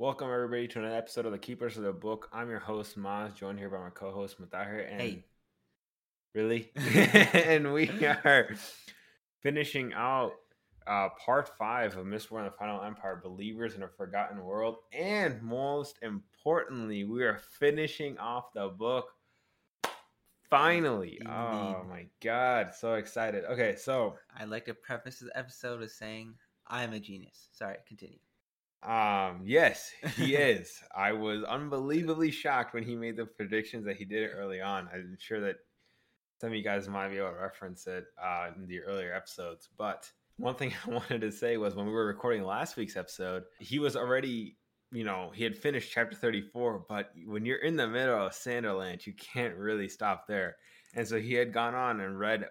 Welcome everybody to another episode of the Keepers of the Book. I'm your host Maz, joined here by my co-host Mutahir. And Hey. really, and we are finishing out uh, part five of Mistborn and the Final Empire: Believers in a Forgotten World, and most importantly, we are finishing off the book. Finally! Oh my god, so excited. Okay, so I'd like to preface this episode with saying I am a genius. Sorry, continue. Um, yes, he is. I was unbelievably shocked when he made the predictions that he did it early on. I'm sure that some of you guys might be able to reference it uh, in the earlier episodes. But one thing I wanted to say was when we were recording last week's episode, he was already, you know, he had finished chapter 34. But when you're in the middle of Sanderlanche, you can't really stop there. And so he had gone on and read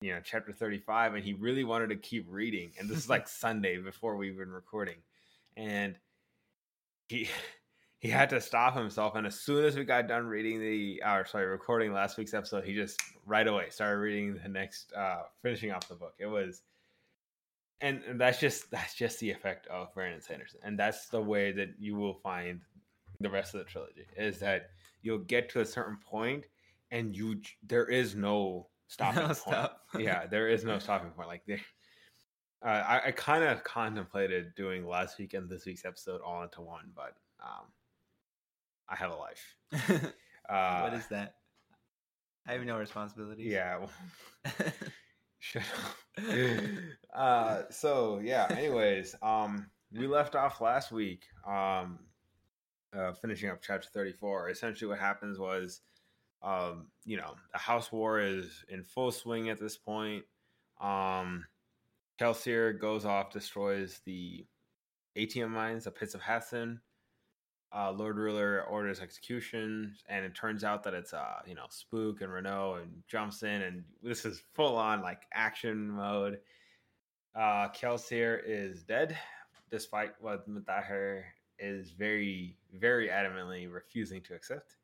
you know chapter 35 and he really wanted to keep reading and this is like sunday before we were recording and he he had to stop himself and as soon as we got done reading the or sorry recording last week's episode he just right away started reading the next uh finishing off the book. It was and, that's just that's just the effect of brandon sanderson and that's the way that you will find the rest of the trilogy is that you'll get to a certain point and you there is no stopping No point. stop. yeah there is no stopping point. Like there uh, I, I kind of contemplated doing last week and this week's episode all into one, but um, I have a life. Uh, what is that? I have no responsibilities. Yeah. well, Shut up. uh, so yeah. Anyways, um, we left off last week. Um, uh, finishing up chapter thirty-four. Essentially, what happens was, um, you know, the house war is in full swing at this point. Um, Kelsier goes off, destroys the atium mines, the pits of Hathsin. Uh, Lord Ruler orders execution, and it turns out that it's uh, you know, Spook and Renoux and jumps in, and this is full on like action mode. Uh, Kelsier is dead, despite what Mutahir is very, very adamantly refusing to accept.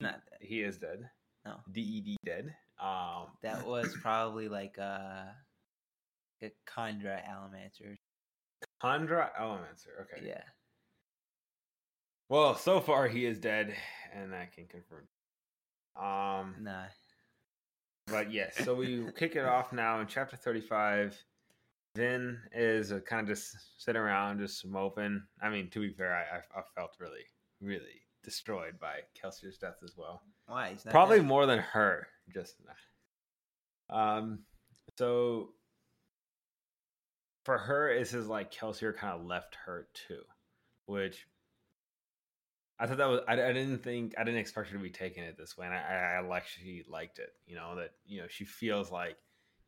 Not that. He is dead. No. DED dead. Um, That was probably like uh, a Kandra Allomancers. Kandra Allomancer. Okay. Yeah. Well, so far he is dead, and I can confirm. Um, Nah. but yes, so we kick it off now in chapter thirty-five. Vin is kind of just sitting around, just moping. I mean, to be fair, I, I, felt really, really destroyed by Kelsier's death as well. Why? Probably dead. more than her. Just um. So for her, this is like Kelsier kind of left her too, which I thought that was. I, I didn't think I didn't expect her to be taking it this way, and I, I, I actually liked it. You know that you know she feels like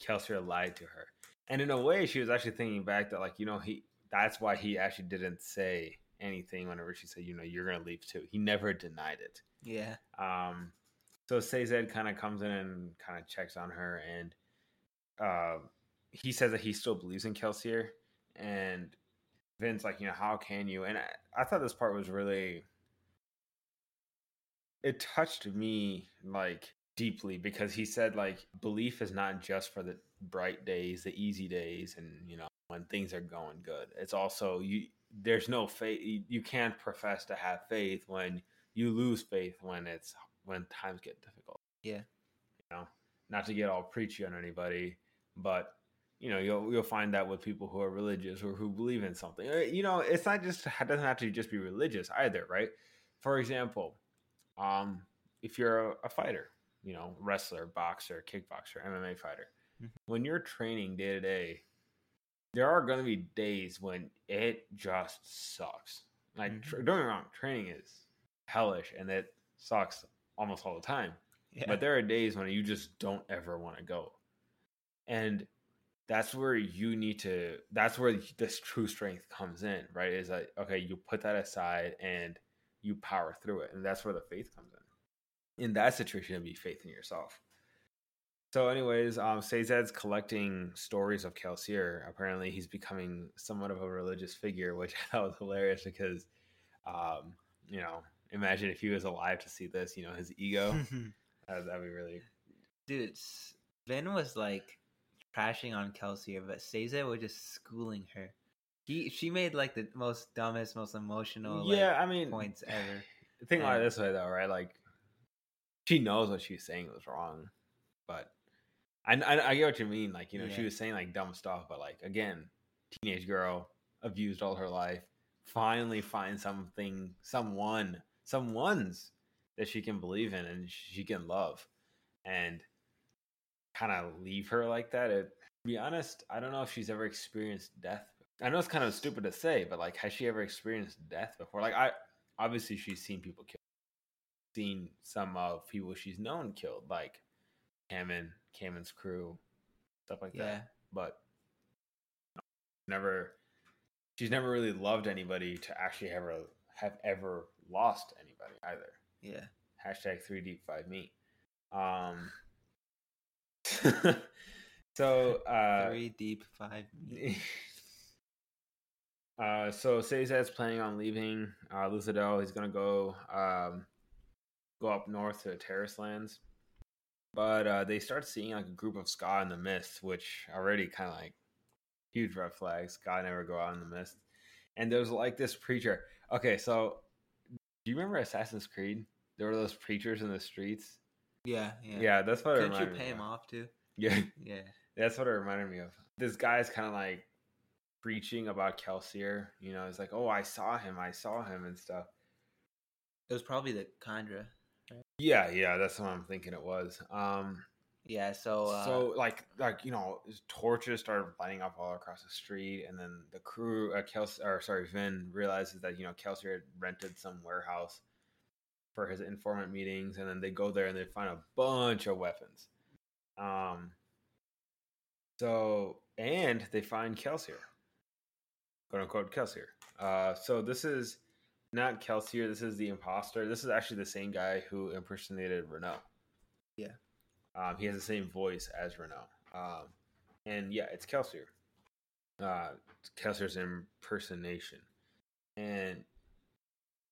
Kelsier lied to her, and in a way, she was actually thinking back that like you know he that's why he actually didn't say anything whenever she said you know you're gonna leave too. He never denied it. Yeah. Um, so Sazed kind of comes in and kind of checks on her, and uh, he says that he still believes in Kelsier, and Vince like, you know, how can you? And I, I thought this part was really, it touched me like deeply because he said like belief is not just for the bright days, the easy days, and you know when things are going good. It's also you. There's no faith. You, you can't profess to have faith when you lose faith when it's when times get difficult. Yeah. You know, not to get all preachy on anybody, but you know, you'll you'll find that with people who are religious or who believe in something. Uh, You know, it's not just it doesn't have to just be religious either, right? For example, um, if you're a, a fighter, you know, wrestler, boxer, kickboxer, MMA fighter, Mhm. when you're training day to day, there are going to be days when it just sucks. Like, tr- don't get me wrong, training is hellish and it sucks almost all the time. Yeah. But there are days when you just don't ever want to go. And that's where you need to that's where this true strength comes in, right? Is that okay, you put that aside and you power through it. And that's where the faith comes in. In that situation, it'd be faith in yourself. So, anyways, um, Sazed's collecting stories of Kelsier. Apparently, he's becoming somewhat of a religious figure, which I thought was hilarious because, um, you know, imagine if he was alive to see this. You know, his ego. That, that'd be really. Dude, Vin was like trashing on Kelsey, but Sazed was just schooling her. He she made like the most dumbest, most emotional yeah, like, I mean, points ever. think about it this way though, right? Like, she knows what she's saying was wrong, but I, I, I get what you mean. Like, you know, she was saying like dumb stuff, but like again, teenage girl abused all her life, finally find something, someone, someone's that she can believe in and she can love, and kind of leave her like that. It, to be honest, I don't know if she's ever experienced death. I know it's kind of stupid to say, but like, has she ever experienced death before? Like, I obviously she's seen people killed, seen some of people she's known killed, like Hammond, Hammond's crew, stuff like Yeah. that. But never, she's never really loved anybody to actually ever have ever lost anybody either. Yeah. Hashtag three deep five me. Um. so uh, Three deep, five. uh, so Sazed's planning on leaving uh, Luthadel. He's gonna go um, go up north to the Terris Lands, but uh, they start seeing like a group of Skaa in the mist, which already kind of like huge red flags. Skaa never go out in the mist, and there's like this preacher. Okay, so do you remember Assassin's Creed? There were those preachers in the streets. Yeah, yeah. Yeah, that's what it Couldn't you reminded pay me him of. off too? Yeah, Yeah. that's what it reminded me of. This guy's kind of like preaching about Kelsier. You know, it's like, oh, I saw him, I saw him, and stuff. It was probably the Kandra. Yeah, yeah, that's what I'm thinking it was. Um, Yeah, so uh, so like, like you know, torches started lighting up all across the street, and then the crew, uh, Kels, or sorry, Vin realizes that you know Kelsier had rented some warehouse for his informant meetings, and then they go there and they find a bunch of weapons. Um. So and they find Kelsier, quote unquote Kelsier. Uh, so this is not Kelsier. This is the imposter. This is actually the same guy who impersonated Renoux. Yeah. Um, he has the same voice as Renoux. Um, and yeah, it's Kelsier. Uh, Kelsier's impersonation, and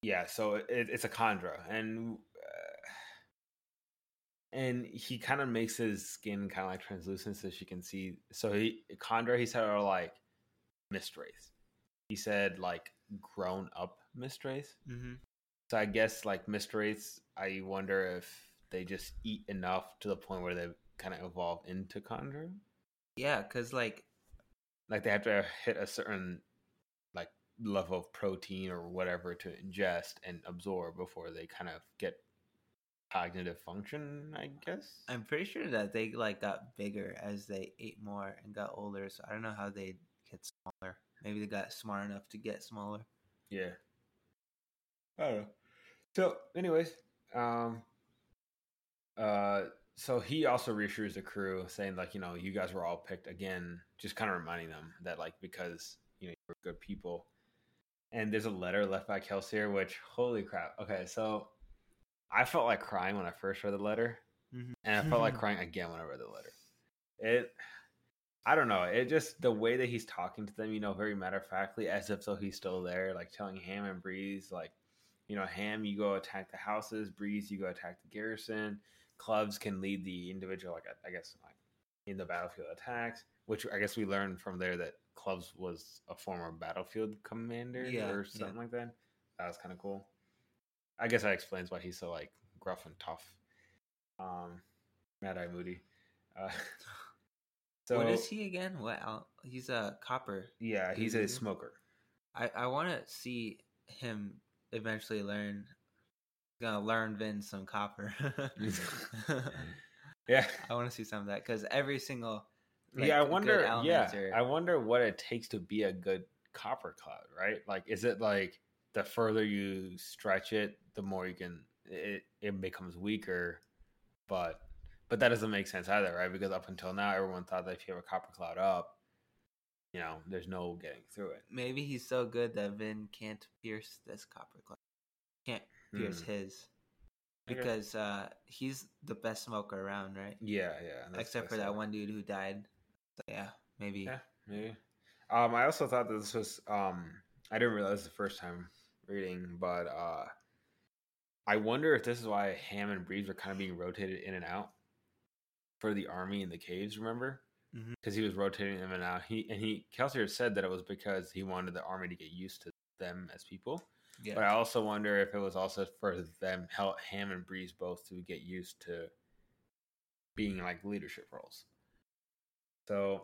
yeah, so it, it's a Kandra, and uh, and he kind of makes his skin kind of like translucent so she can see. So he Kandra, he said are like mistwraiths. He said like grown up mistwraiths. mhm. So I guess like mistwraiths, I wonder if they just eat enough to the point where they kind of evolve into Kandra. yeah, because like Like they have to hit a certain level of protein or whatever to ingest and absorb before they kind of get cognitive function. I guess. I'm pretty sure that they like got bigger as they ate more and got older. So I don't know how they get smaller. Maybe they got smart enough to get smaller. Yeah. I don't know. So, anyways, um, uh, so he also reassures the crew, saying like, you know, you guys were all picked again, just kind of reminding them that like because you know you're good people. And there's a letter left by Kelsier, which holy crap. Okay, so I felt like crying when I first read the letter, Mhm. and I felt like crying again when I read the letter. It, I don't know. It just the way that he's talking to them, you know, very matter of factly, as if though he's still there, like telling Ham and Breeze, like, you know, Ham, you go attack the houses, Breeze, you go attack the garrison. Clubs can lead the individual, like I guess, like in the battlefield attacks, which I guess we learned from there that Clubs was a former battlefield commander Yeah, or yeah. something like that. That was kind of cool. I guess that explains why he's so like gruff and tough. Um, Mad Eye Moody. Uh, so what is he again? What? He's a copper. Yeah, he's a smoker. I I want to see him eventually learn. Gonna learn Vin some copper. Yeah, I want to see some of that because every single like, yeah. I wonder. Yeah, are- I wonder what it takes to be a good copper cloud. Right? Like, is it like the further you stretch it, the more you can it it becomes weaker, but but that doesn't make sense either, right? Because up until now, everyone thought that if you have a copper cloud up, you know, there's no getting through it. maybe he's so good that Vin can't pierce this copper cloud. Can't pierce Hmm. his because uh he's the best smoker around, right? Yeah, yeah. Except for that one dude who died. Yeah, maybe. Yeah, maybe. Um, I also thought that this was um, I didn't realize the first time reading, but uh, I wonder if this is why Ham and Breeze are kind of being rotated in and out for the army in the caves. Remember, because he was rotating them in and out. He and he Kelsier said that it was because he wanted the army to get used to them as people. Yeah. But I also wonder if it was also for them, Ham and Breeze both to get used to being like leadership roles. So,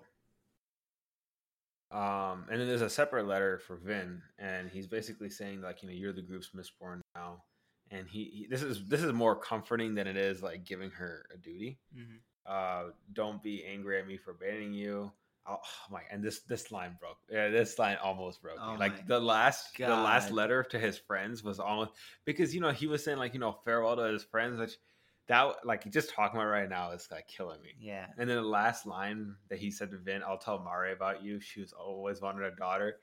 um, and then there's a separate letter for Vin, and he's basically saying like, you know, you're the group's Mistborn now, and he, he this is this is more comforting than it is like giving her a duty. Mhm. Uh, don't be angry at me for banning you. Oh, oh my! And this this line broke. Yeah, this line almost broke Oh Like the last the last letter to his friends was almost because you know he was saying like you know farewell to his friends, which that like just talking about right now is like killing me. Yeah. And then the last line that he said to Vin, "I'll tell Mari about you. She was always wanted a daughter."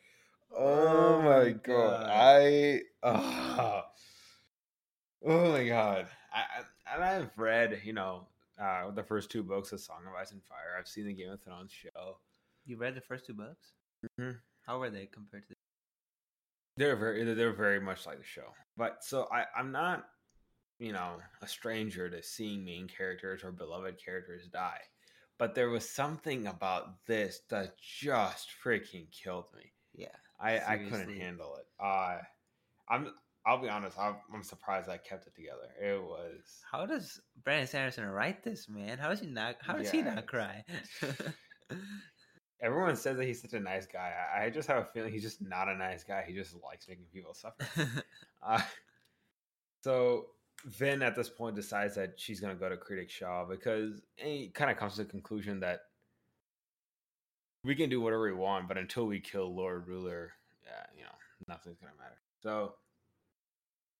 Oh my god! God. I oh, oh my god! I, I and I've read you know uh, the first two books of Song of Ice and Fire. I've seen the Game of Thrones show. You read the first two books? Mhm. How were they compared to? The- They're very they're very much like the show. But so I I'm not you know a stranger to seeing main characters or beloved characters die. But there was something about this that just freaking killed me. yeah. I, I couldn't handle it. Uh, I'm I'll be honest. I'm, I'm surprised I kept it together. It was How does Brandon Sanderson write this, man? How does he not? How does he not cry? everyone says that he's such a nice guy. I, I just have a feeling he's just not a nice guy. He just likes making people suffer. Uh, so Vin at this point decides that she's gonna go to Kredik Shaw because eh, he kind of comes to the conclusion that we can do whatever we want, but until we kill Lord Ruler, yeah, you know, nothing's gonna matter. So,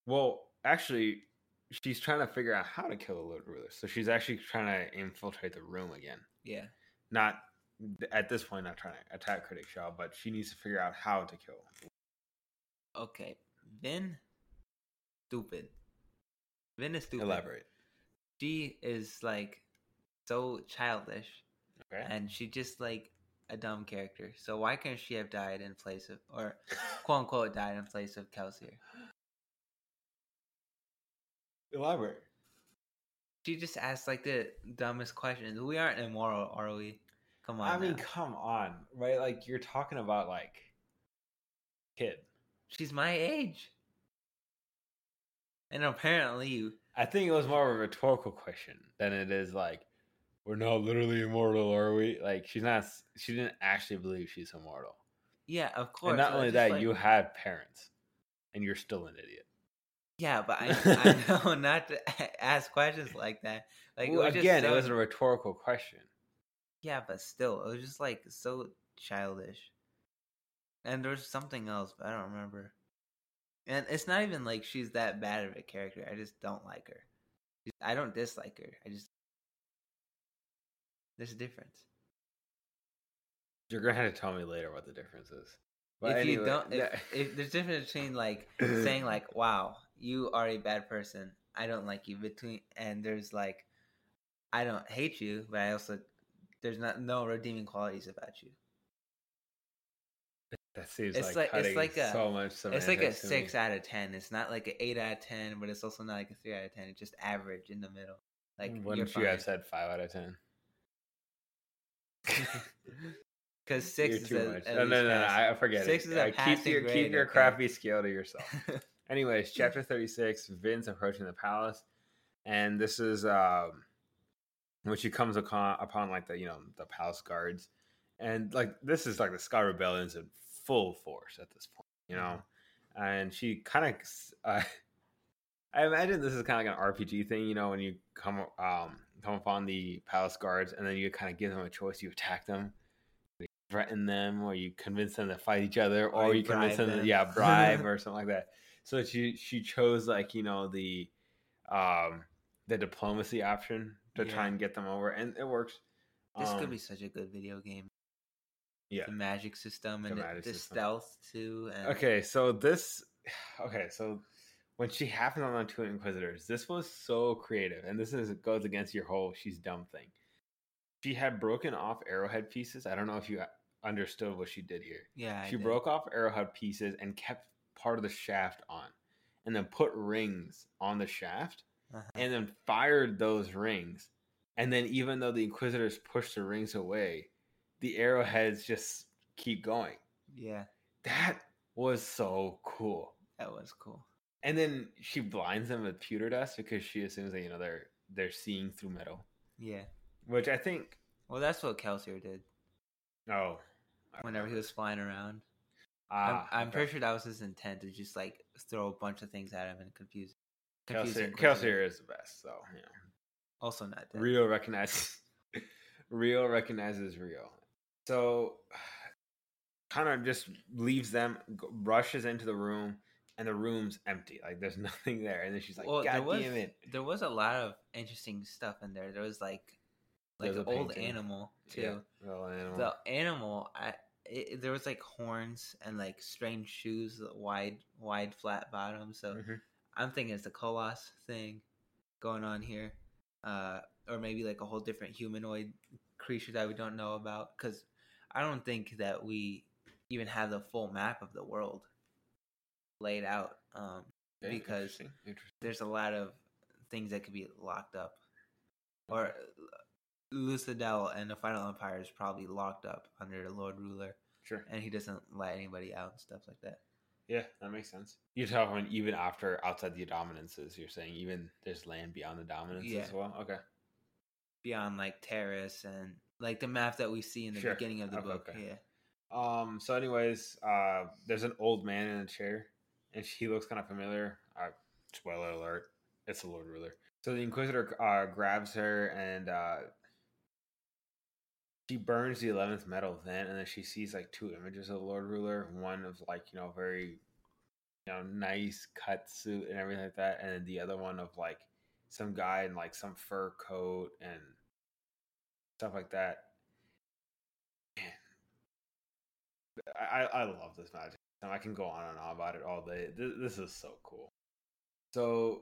well, actually, she's trying to figure out how to kill the Lord Ruler. So she's actually trying to infiltrate the room again. yeah. Not at this point, not trying to attack Kredik Shaw, but she needs to figure out how to kill. him. Okay. Vin, stupid. Vin is stupid. Elaborate. She is like so childish, Okay. and she just like a dumb character. So why can't she have died in place of, or quote unquote, died in place of Kelsier? Elaborate. She just asked like the dumbest questions. We aren't immoral, are we? Come on. I mean, now. come on, right? Like you're talking about like kid. she's my age, and apparently. I think it was more of a rhetorical question than it is like we're not literally immortal, are we? Like she's not. She didn't actually believe she's immortal. Yeah, of course. and not only that, like- you had parents, and you're still an idiot. Yeah, but I, I know not to ask questions like that. Like it Well, was just again, it so- was a rhetorical question. Yeah, but still, it was just like so childish. And there was something else, but I don't remember. And it's not even like she's that bad of a character. I just don't like her. I don't dislike her. I just there's a difference. You're gonna have to tell me later what the difference is. But if you don't, if, yeah. if there's a difference between like saying like, "Wow, you are a bad person. I don't like you," between and there's like, "I don't hate you," but I also there's not no redeeming qualities about you. That seems it's like, like- it's like a- so much. it's like a to me. six out of ten. It's not like an eight out of ten, but it's also not like a three out of ten. It's just average in the middle. Like Wouldn't you have said five out of ten? because 6 You're is too a, No, no, no, no. I forget Six it. is a Uh, keep your keep your okay? crappy scale to yourself. Anyways, chapter 36, Vince approaching the palace, and this is um when she comes upon upon like the you know the palace guards, and like this is like the Skaa Rebellion's in full force at this point, you know, and she kind of. Uh, I imagine this is kind of like an RPG thing, you know, when you come um come upon the palace guards, and then you kind of give them a choice: you attack them, you threaten them, or you convince them to fight each other, or, Or you you convince them, bribe to yeah bribe or something like that. So she she chose like you know the um the diplomacy option to try and get them over, and it works. This could Um, be such a good video game. Yeah. The magic system and the, the system. stealth too. And Okay, so this okay, so when she happened on the two inquisitors, this was so creative, and this is goes against your whole she's dumb thing. She had broken off arrowhead pieces. I don't know if you understood what she did here. yeah, she broke off arrowhead pieces and kept part of the shaft on, and then put rings on the shaft, Uh-huh. and then fired those rings. And then even though the inquisitors pushed the rings away, the arrowheads just keep going. Yeah, That was so cool. that was cool. And then she blinds them with pewter dust because she assumes that you know they're they're seeing through metal, Yeah. which I think. Well, that's what Kelsier did Oh, whenever he was flying around. Ah, I'm, I'm okay. pretty sure that was his intent to just like throw a bunch of things at him and confuse. Kelsier. Kelsier is the best, so know. Also not dead. Rio recognizes Rio recognizes Rio. So kind of just leaves them, rushes into the room, and the room's empty. Like there's nothing there. And then she's like, well, there "God was damn it!" there was a lot of interesting stuff in there. There was like like an old painting. animal too. Yeah, animal. The animal, I it, there was like horns and like strange shoes, wide wide flat bottom. So Mhm. I'm thinking it's a Koloss thing going on here, uh, or maybe like a whole different humanoid creature that we don't know about. Because I don't think that we even have the full map of the world laid out. Um, Okay, because interesting, interesting. there's a lot of things that could be locked up, or Luthadel and the Final Empire is probably locked up under the Lord Ruler, Sure. and he doesn't let anybody out and stuff like that. Yeah, that makes sense. You're talking even after outside the dominances. You're saying even there's land beyond the dominances Yeah. as well. Okay. Beyond like Terris and like the map that we see in the Sure. beginning of the Okay, book. okay. Yeah. Um. So, anyways, uh, there's an old man in a chair, and she looks kind of familiar. Uh, spoiler alert: it's the Lord Ruler. So the Inquisitor uh, grabs her, and uh, she burns the eleventh metal. Then, and then she sees like two images of the Lord Ruler. One of like you know very, you know, nice cut suit and everything like that, and then the other one of like some guy in like some fur coat and stuff like that. Man, I, I love this magic. I can go on and on about it all day. This, this is so cool. So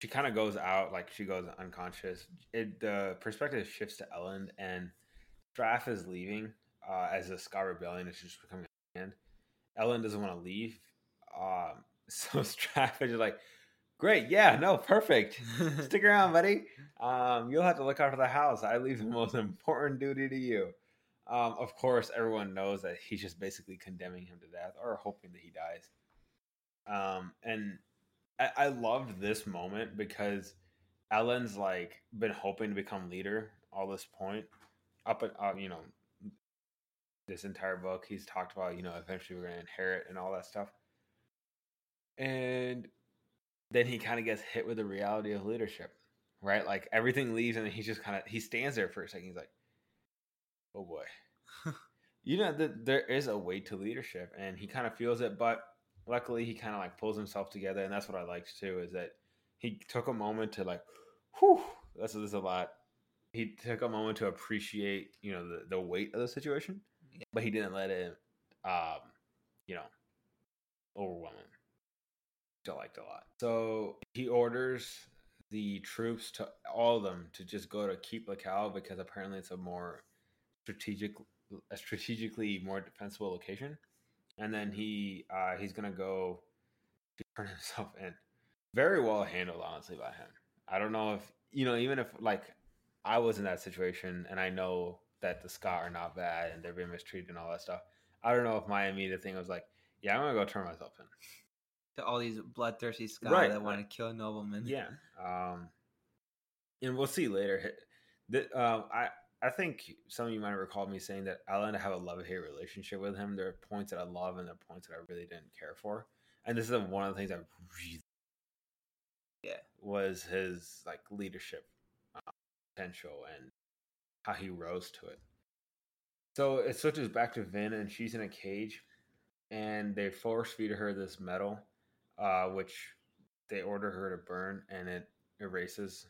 she kind of goes out, like she goes unconscious. It the perspective shifts to Elend, and Straff is leaving uh, as the Skaa Rebellion is just becoming a hand. Elend doesn't want to leave, um, so Straff is just like, "Great, yeah, no, perfect. Stick around, buddy. Um, you'll have to look after the house. I leave the most important duty to you." Um, of course, everyone knows that he's just basically condemning him to death or hoping that he dies. Um, and I, I loved this moment because Elend's like been hoping to become leader all this point up at uh, you know this entire book. He's talked about you know eventually we're gonna inherit and all that stuff, and then he kind of gets hit with the reality of leadership, right? Like everything leaves and he just kind of he stands there for a second. He's like, "Oh boy." you know that there is a way to leadership and he kind of feels it but luckily he kind of like pulls himself together and that's what i liked too is that he took a moment to like whew that's this is a lot he took a moment to appreciate you know the, the weight of the situation but he didn't let it um you know overwhelm him i liked a lot. So he orders the troops to all of them to just go to keep Lekal because apparently it's a more strategic a strategically more defensible location. And then he uh he's gonna go to turn himself in. Very well handled honestly by him. I don't know if you know even if like i was in that situation and i know that the skaa are not bad and they're being mistreated and all that stuff i don't know if my immediate thing was like yeah i'm gonna go turn myself in to all these bloodthirsty Skaa Right, that want to kill noblemen. yeah um and we'll see later. That um i i think some of you might have recalled me saying that i learned to have a love-hate relationship with him. There are points that i love and there are points that i really didn't care for. And this is one of the things i really Yeah. was his like leadership uh, potential and how he rose to it. So it switches back to vin and she's in a cage and they force feed her this metal uh, which they order her to burn and it erases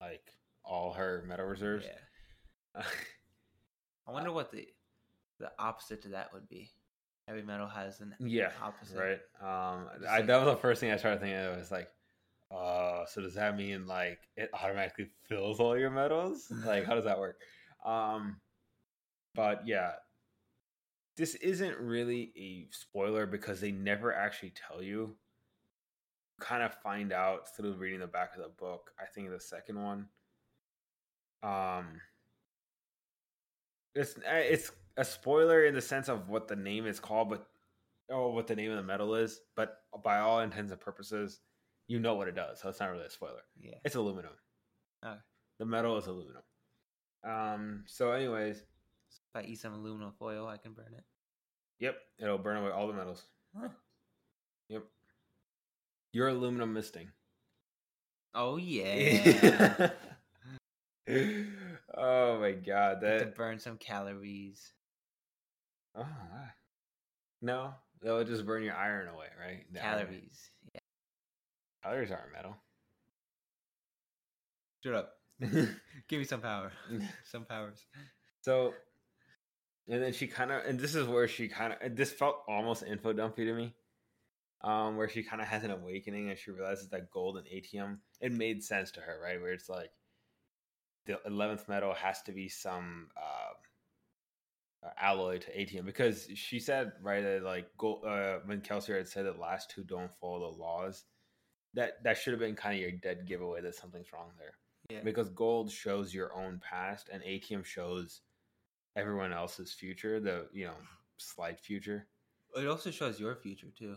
like all her metal reserves. Yeah. I wonder what the the opposite to that would be. Heavy metal has an yeah, opposite. right. Um, I, like- that was the first thing I started thinking of. Was like, uh, so does that mean like it automatically fills all your metals? like, how does that work? Um, but yeah, this isn't really a spoiler because they never actually tell you. Kind of find out through reading the back of the book. I think the second one. Um, it's uh, it's a spoiler in the sense of what the name is called, but or what the name of the metal is. But by all intents and purposes, you know what it does, so it's not really a spoiler. Yeah. It's aluminum. Okay. The metal is aluminum. Um. So, anyways, If I eat some aluminum foil, I can burn it. yep, it'll burn away all the metals. Huh. Yep. You're aluminum misting. Oh yeah. oh my god, Get to that burn some calories. oh no, that would just burn your iron away, right? The. Calories. Yeah. Calories aren't metal. Shut up. Give me some power. some powers. so, and then she kind of, and this is where she kind of, this felt almost info dumpy to me. Um, where she kind of has an awakening and she realizes that gold and atium, it made sense to her, right? Where it's like the eleventh metal has to be some uh, alloy to atium because she said right that like gold, uh, when Kelsey had said that last two don't follow the laws, that that should have been kind of your dead giveaway that something's wrong there Yeah. because gold shows your own past and atium shows everyone else's future the you know slight future. It also shows your future too,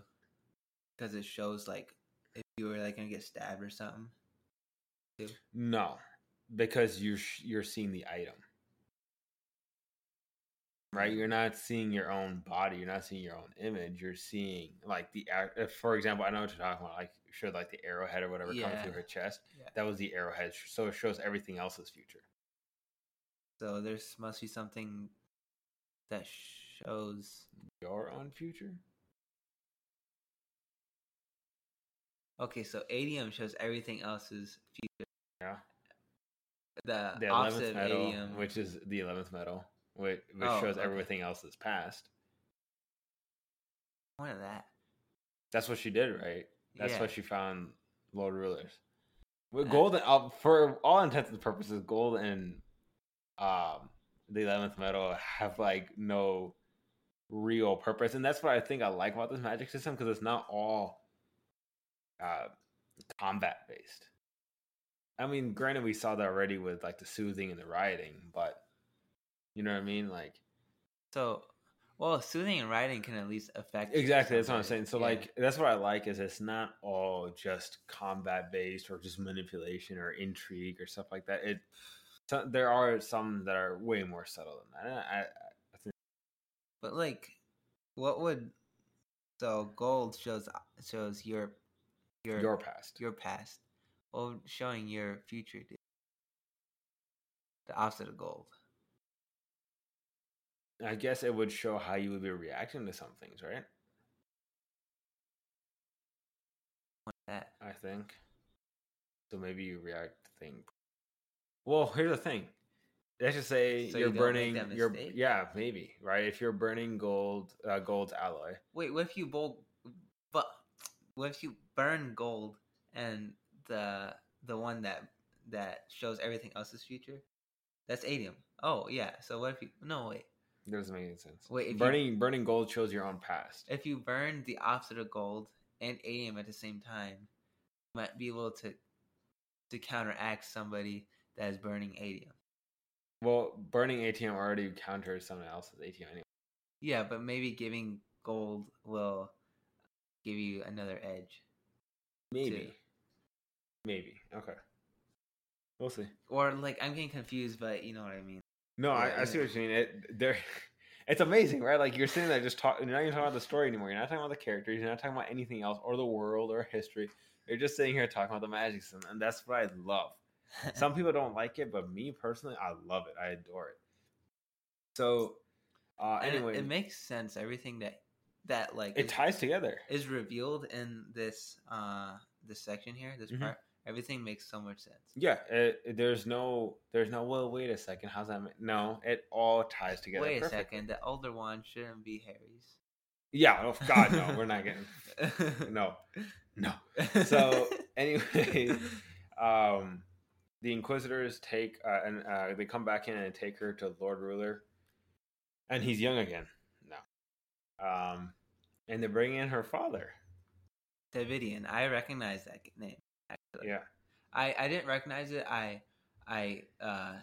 because it shows like if you were like gonna get stabbed or something. Too. no because you're sh- you're seeing the item. Right? You're not seeing your own body. You're not seeing your own image. You're seeing like the if, for example i know what you're talking about like showed like the arrowhead or whatever coming through her chest. Yeah. that was the arrowhead. So it shows everything else's future So there's must be something that shows. your own future Okay, so atium shows everything else's future. yeah The, the opposite 11th of metal atium, which is the 11th metal which, which Oh, shows okay. everything else's past one of that. That's what she did, right? That's Yeah. what she found Lord Rulers. With Uh, gold, uh, for all intents and purposes, gold and um, the eleventh metal have like no real purpose, and that's what I think I like about this magic system because it's not all uh, combat based. I mean, granted, we saw that already with like the soothing and the rioting, but you know what I mean, like. So, well, soothing and writing can at least affect. Exactly, that's what I'm saying. So Yeah. like that's what I like is it's not all just combat based or just manipulation or intrigue or stuff like that. It so, there are some that are way more subtle than that. And I, I think But like, what would so gold shows shows your your your past. your past, well, showing your future. do? The opposite of gold. I guess it would show how you would be reacting to some things, right? Like that. I think. So maybe you react to things. Well, here's the thing. Let's just say So you're you burning your yeah maybe right if you're burning gold uh, gold's alloy Wait, what if you bold, but what if you burn gold and the the one that that shows everything else's future? That's atium. Oh yeah. So what if you? No wait. That doesn't make any sense. Wait, if you- burning burning gold shows your own past. If you burn the opposite of gold and atium at the same time, you might be able to to counteract somebody that is burning atium. Well, burning atium already counters someone else's atium anyway. Yeah, but maybe giving gold will give you another edge. Maybe. Maybe. Okay. We'll see. Or like I'm getting confused, but you know what I mean. No, I, I see what you mean. It there it's amazing, right? Like you're sitting there just talking you're not even talking about the story anymore. You're not talking about the characters, you're not talking about anything else or the world or history. You're just sitting here talking about the magic system, and that's what I love. Some people don't like it, but me personally, I love it. I adore it. So uh And it- anyway, it, makes sense. Everything that that like it is, ties together. is revealed in this uh this section here, this Mhm. part. Everything makes so much sense. Yeah, it, it- there's no, there's no. Well, wait a second. How's that? ma- No, it all ties together. Wait a perfectly. second. The older one shouldn't be Harry's. Yeah. Oh God, no. We're not getting. No, no. So anyway, um, the Inquisitors take uh, and uh, they come back in and take her to Lord Ruler, and he's young again now. Um, and they bring in her father. Davidian. I recognize that name. Actually. Yeah. I I didn't recognize it. I I uh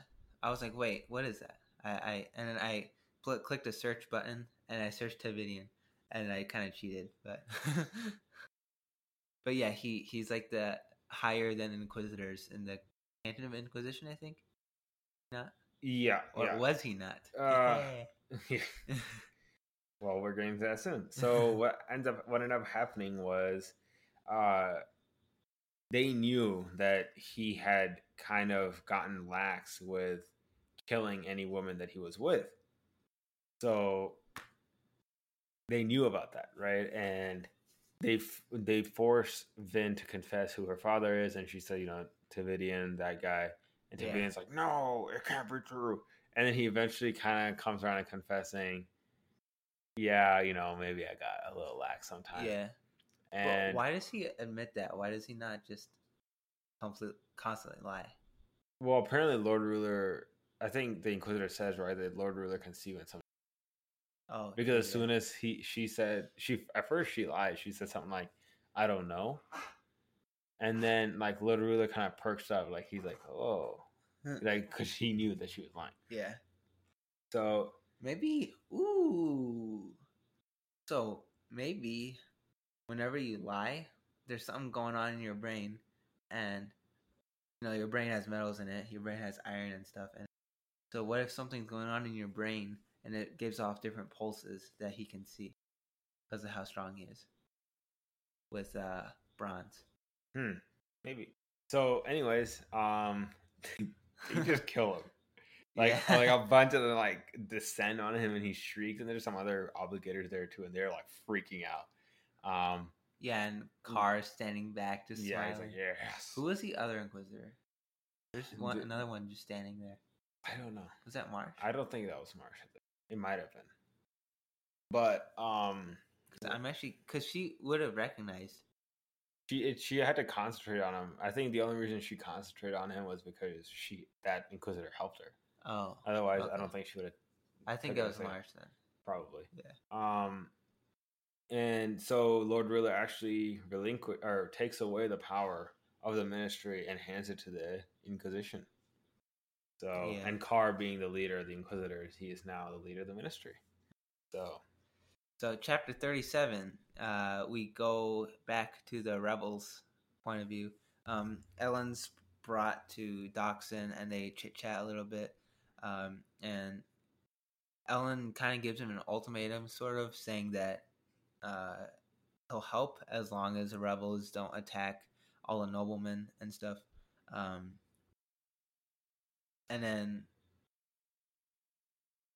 I was like, wait, what is that? I, I and then I pl- clicked a search button and I searched Tevidian, and I kind of cheated, but but yeah, he he's like the higher than inquisitors in the Canton of Inquisition, I think. Not Yeah, or yeah. was he not? Uh, well, we're getting to that soon. So what ends up what ended up happening was, uh, they knew that he had kind of gotten lax with killing any woman that he was with. So they knew about that, right? And they they force Vin to confess who her father is, and she said, you know, Tevidian, that guy, and Yeah. Tevidian's like, no, it can't be true. And then he eventually kind of comes around and confessing, yeah, you know, maybe I got a little lax sometimes. yeah. And well, why does he admit that? Why does he not just complete, constantly lie? well, apparently Lord Ruler, I think the Inquisitor says right that Lord Ruler can see when something Oh, because as soon as he she said she at first she lied. She said something like, "I don't know," and then like Ruler kind of perks up, like he's like, "Oh," like because he knew that she was lying. yeah, So maybe. Ooh, so maybe whenever you lie, there's something going on in your brain, and you know your brain has metals in it. Your brain has iron and stuff. And so, what if something's going on in your brain and it gives off different pulses that he can see because of how strong he is with uh bronze? Hmm, maybe. So, anyways, um, you just kill him. Like Yeah. like a bunch of them like descend on him and he shrieks and there's some other obligators there too and they're like freaking out. Um Yeah, and cars standing back, just yeah, he's like, yes. Who was the other Inquisitor? There's one, The- another one just standing there. I don't know. Was that Marsh? I don't think that was Marsh. It might have been. But um 'Cause I'm actually because she would have recognized. She it, she had to concentrate on him. I think the only reason she concentrated on him was because she that Inquisitor helped her. Oh, Otherwise, I don't think she would have I think it was as Marsh then. probably. Yeah. Um, and so Lord Ruler actually relinquish or takes away the power of the ministry and hands it to the Inquisition. So, Yeah. and Kar being the leader of the Inquisitors, he is now the leader of the ministry. So, So chapter thirty-seven, uh, we go back to the rebels' point of view. Um, Elend's brought to Dockson, and they chit chat a little bit. Um, and Elend kind of gives him an ultimatum, sort of saying that uh, he'll help as long as the rebels don't attack all the noblemen and stuff. Um, and then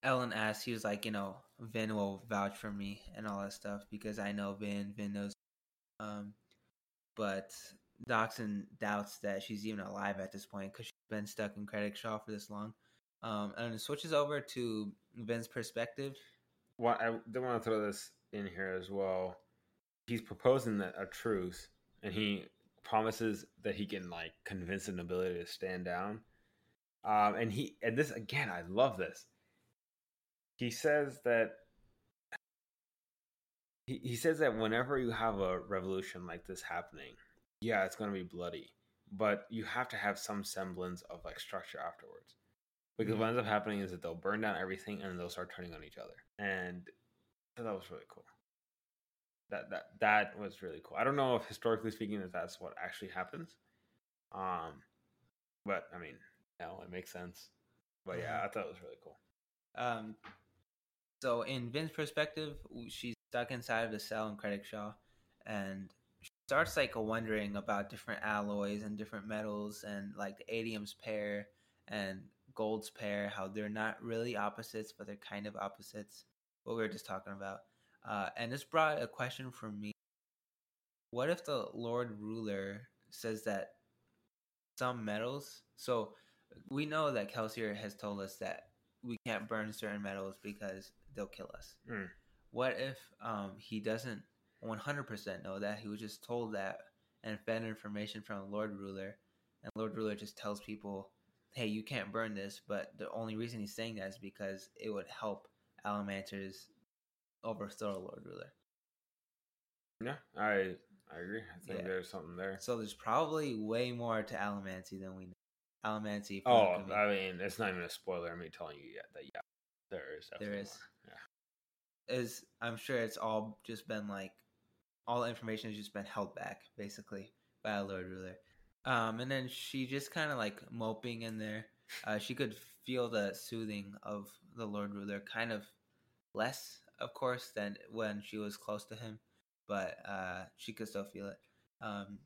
Elend asks, he was like, you know, Vin will vouch for me and all that stuff because I know Vin, Vin knows. Um, but Dockson doubts that she's even alive at this point because she's been stuck in Kredik Shaw for this long. Um, and it switches over to Vin's perspective. what I do want to throw this in here as well. He's proposing that a truce, and he promises that he can like convince the nobility to stand down. Um, and he and this again, I love this. He says that he, he says that whenever you have a revolution like this happening, yeah, it's going to be bloody, but you have to have some semblance of like structure afterwards. Because what ends up happening is that they'll burn down everything and they'll start turning on each other. And thought that was really cool. That that that was really cool. I don't know if historically speaking if that's what actually happens. Um but I mean, no, it makes sense. But yeah, I thought it was really cool. Um, so in Vin's perspective, she's stuck inside of the cell in Kredik Shaw, and she starts like wondering about different alloys and different metals and like the atium's pair and gold's pair, how they're not really opposites, but they're kind of opposites. What we were just talking about, uh, and this brought a question for me. What if the Lord Ruler says that some metals? So we know that Kelsier has told us that we can't burn certain metals because they'll kill us. Mm. What if um, he doesn't 100% know that? He was just told that and fed information from Lord Ruler, and Lord Ruler just tells people, hey, you can't burn this, but the only reason he's saying that is because it would help Allomancers overthrow Lord Ruler. Yeah, I I agree. I think Yeah. there's something there. So there's probably way more to Allomancy than we know. Allomancy. Oh, I mean, it's not even a spoiler. I'm telling you yet that yeah, there is. There is. more. Is I'm sure it's all just been like all the information has just been held back basically by a Lord Ruler. Um, and then she just kind of like moping in there. Uh, she could feel the soothing of the Lord Ruler, kind of less, of course, than when she was close to him, but uh, she could still feel it. Um,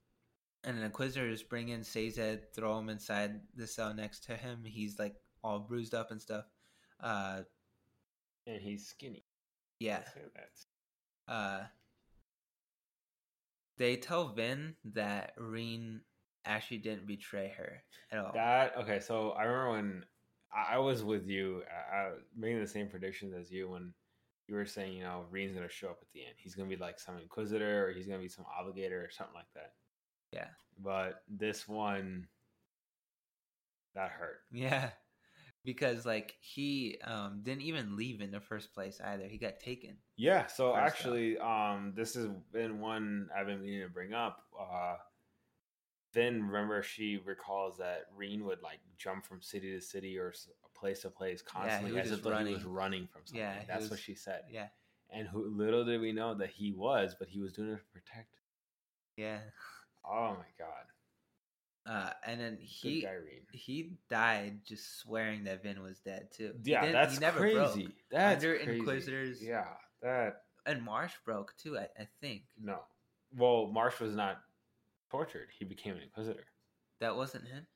and the Inquisitors bring in Sazed, throw him inside the cell next to him. He's like all bruised up and stuff. Uh, And he's skinny. Yeah, uh they tell Vin that Reen actually didn't betray her at all. That okay. So I remember when I was with you, I, I making the same predictions as you when you were saying, you know, Reen's gonna show up at the end. He's gonna be like some Inquisitor, or he's gonna be some Obligator, or something like that. Yeah. But this one, that hurt. yeah. Because like he um didn't even leave in the first place either. He got taken. Yeah. So actually, um, this has been one I've been meaning to bring up. Uh, then remember she recalls that Reen would like jump from city to city or place to place constantly was as if though he was running. running from something. Yeah, that's what she said. Yeah. And who little did we know that he was, but he was doing it to protect. Yeah. Oh my god, Uh and then he he died just swearing that Vin was dead too. Yeah, that's he never crazy. broke. That's Under crazy. Inquisitors- Yeah, that And Marsh broke too, I, I think. no. Well, Marsh was not tortured. He became an Inquisitor. That wasn't him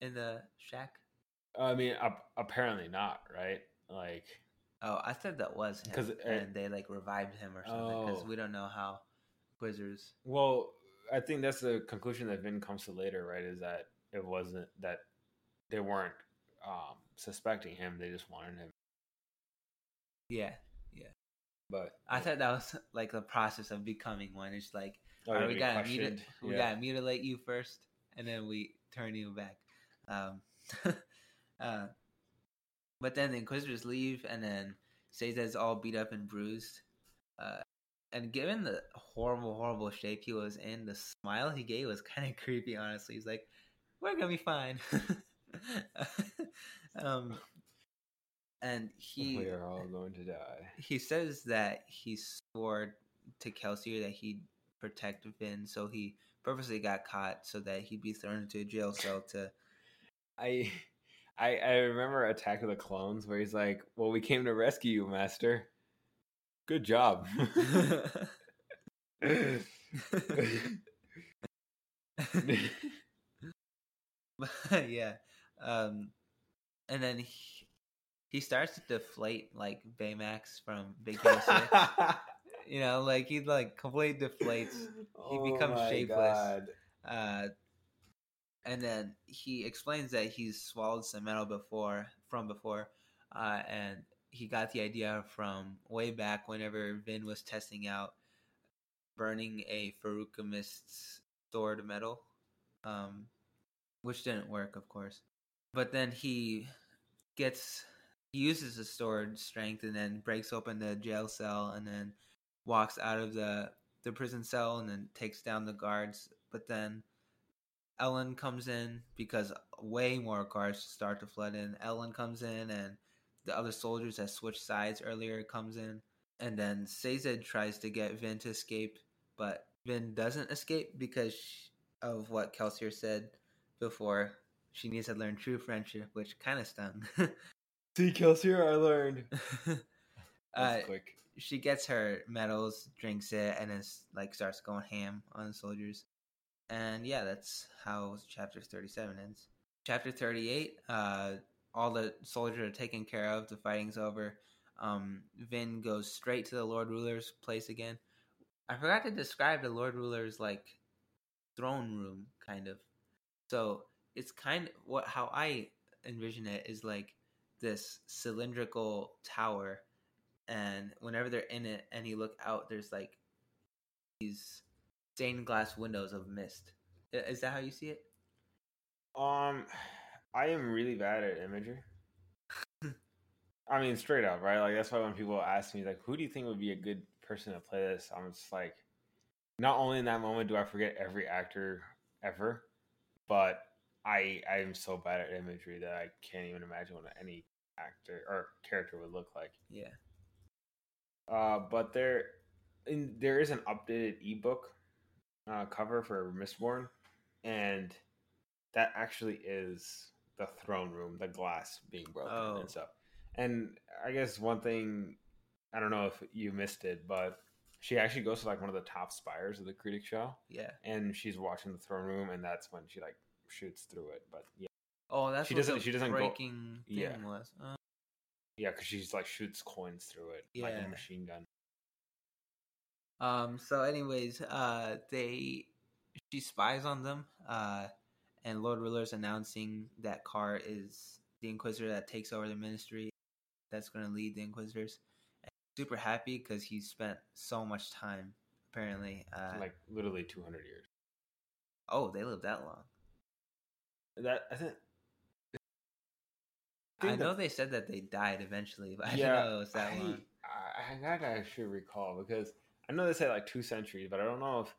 in the shack. I mean, ap- apparently not, right? Like, Oh, I said that was him, 'Cause, uh, and they like revived him or something because Oh. we don't know how Quizzers. well, I think that's the conclusion that Vin comes to later, right? Is that it wasn't that they weren't um, suspecting him; they just wanted him. Yeah, yeah. But I thought that was like the process of becoming one. It's like, Oh, right, we gotta muti- we gotta mutilate you first, and then we turn you back. Um, uh, but then the Inquisitors leave, and then Sazed's all beat up and bruised. Uh, and given the horrible, horrible shape he was in, the smile he gave was kind of creepy. Honestly, he's like, "We're gonna be fine." um, and he we are all going to die. he says that he swore to Kelsier that he'd protect Vin, so he purposely got caught so that he'd be thrown into a jail cell to. I, I, I remember Attack of the Clones where he's like, "Well, we came to rescue you, Master. Good job." yeah, um, and then he, he starts to deflate like Baymax from Big Hero Six. you know, like he like completely deflates. He becomes Oh shapeless. Uh, and then he explains that he's swallowed some metal before from before, uh, and he got the idea from way back whenever Vin was testing out burning a Feruchemist's stored metal, um, which didn't work, of course. But then he gets he uses the stored strength and then breaks open the jail cell and then walks out of the the prison cell and then takes down the guards. But then Elend comes in because way more guards start to flood in. Elend comes in and the other soldiers that switched sides earlier comes in. And then Sazed tries to get Vin to escape, but Vin doesn't escape because of what Kelsier said before. She needs to learn true friendship, which kind of stung. See, Kelsier, I learned. uh, quick. she gets her metals, drinks it, and then like starts going ham on the soldiers. And yeah, that's how chapter thirty-seven ends. Chapter thirty-eight, uh, all the soldiers are taken care of. The fighting's over. Um, Vin goes straight to the Lord Ruler's place again. I forgot to describe the Lord Ruler's like throne room, kind of. So it's kind of what how I envision it is like this cylindrical tower and whenever they're in it and you look out there's like these stained glass windows of mist is that how you see it Um, I am really bad at imagery. I mean, straight up, right? Like that's why when people ask me, like, who do you think would be a good person to play this? I'm just like, not only in that moment do I forget every actor ever, but I I'm so bad at imagery that I can't even imagine what any actor or character would look like. Yeah. Uh, but there, in, there is an updated ebook uh, cover for Mistborn, and that actually is the throne room, the glass being broken Oh. and stuff. And I guess one thing, I don't know if you missed it, but she actually goes to like one of the top spires of the Kredik Shaw, Yeah. and she's watching the throne room, and that's when she like shoots through it. But yeah, Oh, that's She doesn't- she doesn't go- breaking thing Yeah. was. Uh, yeah, because she's like shoots coins through it, like Yeah. a machine gun. Um. So, anyways, uh, they she spies on them. Uh, and Lord Ruler's announcing that Kar is the Inquisitor that takes over the Ministry. That's going to lead the Inquisitors. And super happy because he spent so much time. Apparently, uh, like literally two hundred years. oh, they lived that long. That I think. I think know that- they said that they died eventually, but I yeah, didn't know it was that I, long. I, I gotta actually recall because I know they said like two centuries, but I don't know if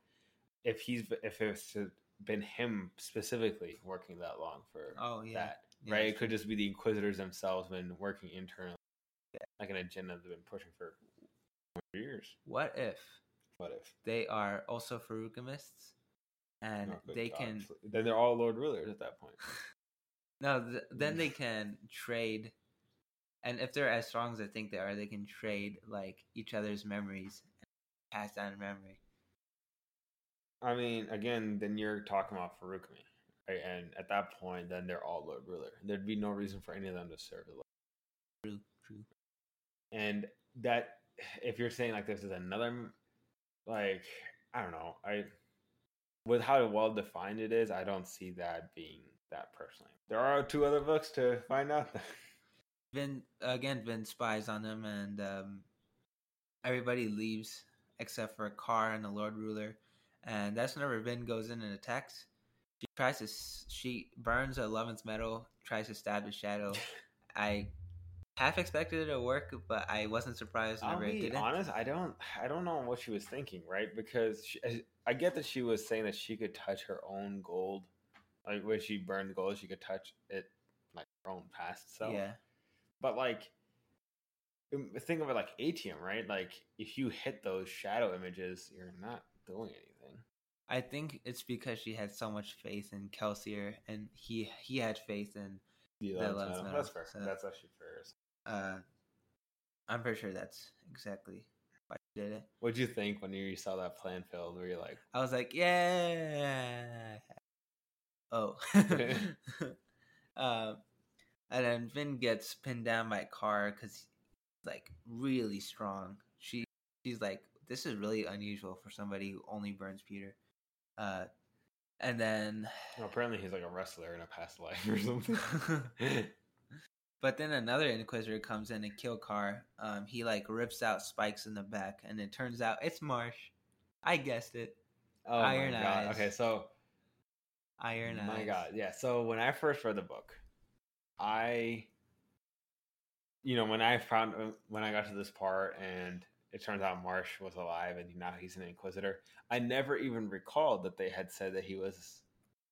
if he's if it's been him specifically working that long for Oh yeah, that, Yeah, right? It could just be the Inquisitors themselves been working internally, like an agenda they've been pushing for years. What if What if? they are also Feruchemists, and Oh, they God. can Then they're all Lord Rulers at that point. no, th- then they can trade, and if they're as strong as I think they are, they can trade like each other's memories, and pass down memory. I mean, again, then you're talking about Feruchemy, right? And at that point, then they're all Lord Ruler. There'd be no reason for any of them to serve the Lord. True, true. and that if you're saying like this is another like i don't know i with how well defined it is i don't see that being that personally there are two other books to find out Vin again, Vin spies on them, and um, everybody leaves except for Kar and the Lord Ruler, and that's whenever Vin goes in and attacks. She tries to she burns a eleventh metal, tries to stab the shadow. I half expected it to work, but I wasn't surprised i'll whenever it didn't. honest i don't i don't know what she was thinking right because she, I- i get that she was saying that she could touch her own gold like when she burned gold she could touch it like her own past self yeah, But like, um, think of it like atium, right? Like, if you hit those shadow images, you're not doing anything. I think it's because she had so much faith in Kelsier, and he he had faith in. The That 11th lets metal. That's fair. so- That's actually fair. Uh, I'm pretty sure that's exactly why she did it. What'd you think when you saw that plan failed? Were you like, I was like, yeah. Oh. um, and then Vin gets pinned down by Kar because he's like really strong. She she's like, this is really unusual for somebody who only burns pewter. Uh, and then, well, apparently he's like a wrestler in a past life or something. but then another Inquisitor comes in and kill Kar. Um, he like rips out spikes in the back, and it turns out it's Marsh. I guessed it. oh Iron my god. Eyes. Okay, so Iron my Eyes. My god, yeah. So when I first read the book, I, you know, when I found when I got to this part and it turns out Marsh was alive and now he's an Inquisitor, I never even recalled that they had said that he was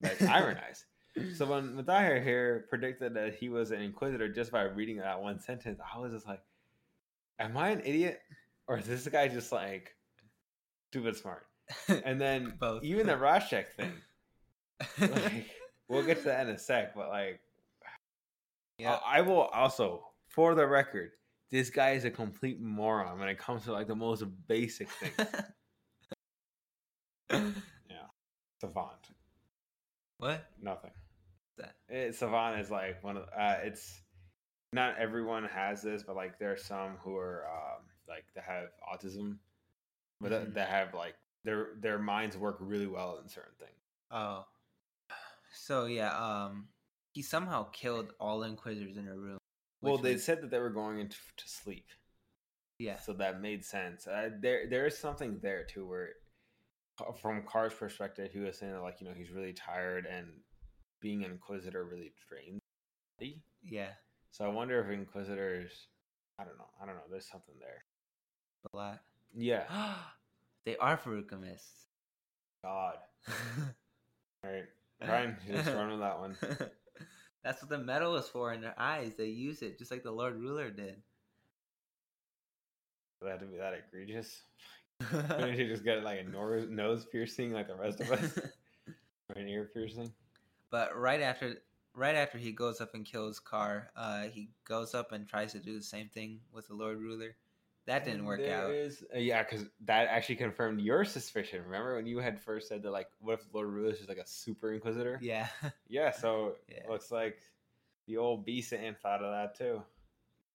like Iron Eyes. So when Mathahir here predicted that he was an Inquisitor just by reading that one sentence, I was just like, "Am I an idiot, or is this guy just like stupid smart?" And then Both. even the Rashek thing, like, we'll get to that in a sec, but like, yeah. I will also, for the record, this guy is a complete moron when it comes to like the most basic things. Yeah, savant, what? nothing. That? It, Savant is like one of uh, it's not everyone has this, but like there are some who are um, like that have autism, but that, Mhm. that have like their their minds work really well in certain things. Oh. So yeah, um he somehow killed all inquisitors in a room. Well, they was- said that they were going into to sleep, yeah. so that made sense. Uh, there there is something there too, where from Kar's perspective, he was saying that like you know he's really tired and being an inquisitor really drains. Yeah. So I wonder if inquisitors, I don't know, I don't know. There's something there. A lot. Yeah. they are Feruchemists. God. Right. Fine, just run with that one. That's what the metal is for in their eyes. They use it just like the Lord Ruler did. That have to be that egregious? Couldn't you just get like a nor- nose piercing like the rest of us? or an ear piercing? but right after right after he goes up and kills Kar, uh, he goes up and tries to do the same thing with the Lord Ruler. That didn't work There out. is- uh, yeah, because that actually confirmed your suspicion. Remember when you had first said that, like, what if Lord Ruler is like a super inquisitor? Yeah. Yeah, so Yeah. looks like the old beast ant thought of that too.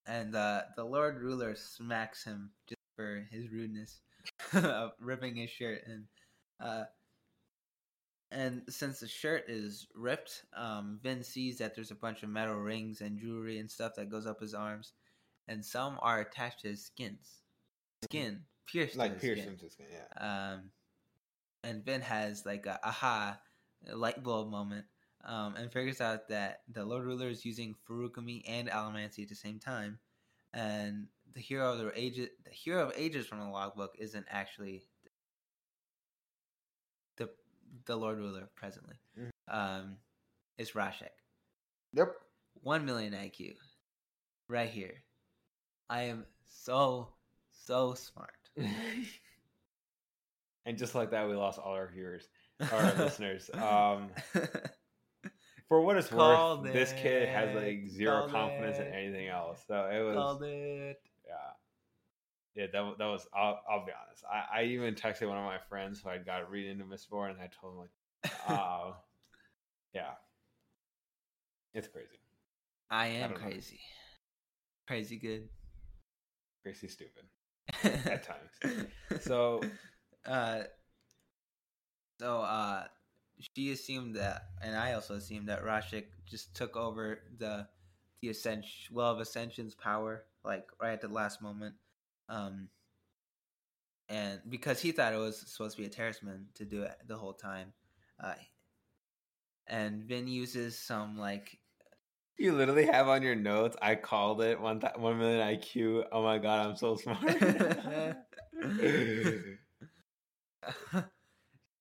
and uh, the Lord Ruler smacks him just for his rudeness of ripping his shirt. And uh, and since the shirt is ripped, um, Vin sees that there's a bunch of metal rings and jewelry and stuff that goes up his arms, and some are attached to his skins, skin pierced, Like pierced skin. into skin, yeah. Um, and Vin has like a aha light bulb moment, um, and figures out that the Lord Ruler is using Feruchemy and Allomancy at the same time, and the hero of the ages, the hero of ages from the logbook isn't actually the the Lord Ruler presently. Mhm. Um, it's Rashek. Yep. One million IQ, right here. I am so so smart. and just like that, we lost all our viewers, our listeners. Um, for what it's Called worth, this kid has like zero Called confidence in anything else. So it was, Called it. yeah, yeah. That that was. I'll, I'll be honest. I, I even texted one of my friends who I got read into Mistborn, and I told him like, oh, yeah, it's crazy, I am know. crazy. Crazy good. Crazy stupid at times. So uh so uh she assumed that and I also assumed that Rashek just took over the the ascension well of ascension's power like right at the last moment. Um and because he thought it was supposed to be a Terrisman to do it the whole time. Uh and Vin uses some like you literally have on your notes. I called it one th- one million IQ. Oh my god, I'm so smart.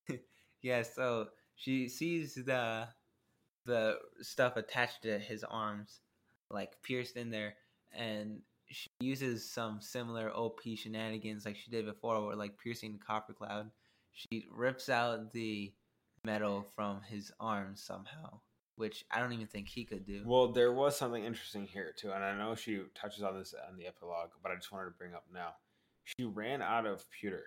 yeah, so she sees the the stuff attached to his arms, like pierced in there, and she uses some similar OP shenanigans like she did before, where like piercing the copper cloud. She rips out the metal from his arms somehow, which I don't even think he could do. Well, there was something interesting here too, and I know she touches on this in the epilogue, but I just wanted to bring up now. She ran out of pewter,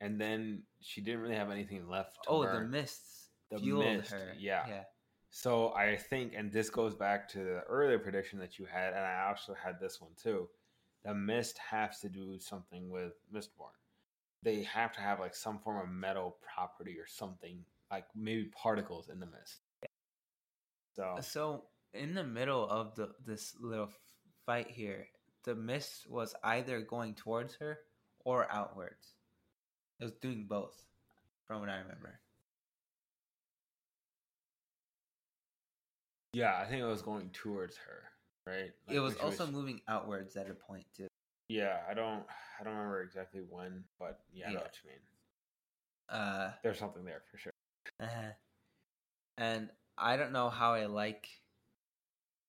and then she didn't really have anything left. Oh, the burn. mists The fueled mist, her. yeah. yeah. So I think, and this goes back to the earlier prediction that you had, and I also had this one too. The mist has to do something with Mistborn. They have to have like some form of metal property or something, like maybe particles in the mist. So So in the middle of the this little fight here, the mist was either going towards her or outwards. It was doing both, from what I remember. yeah, I think it was going towards her, right? Like, it was also moving outwards at a point too. Yeah, I don't, I don't remember exactly when, but yeah, I know what you mean. Uh, There's something there for sure. uh and I don't know how I like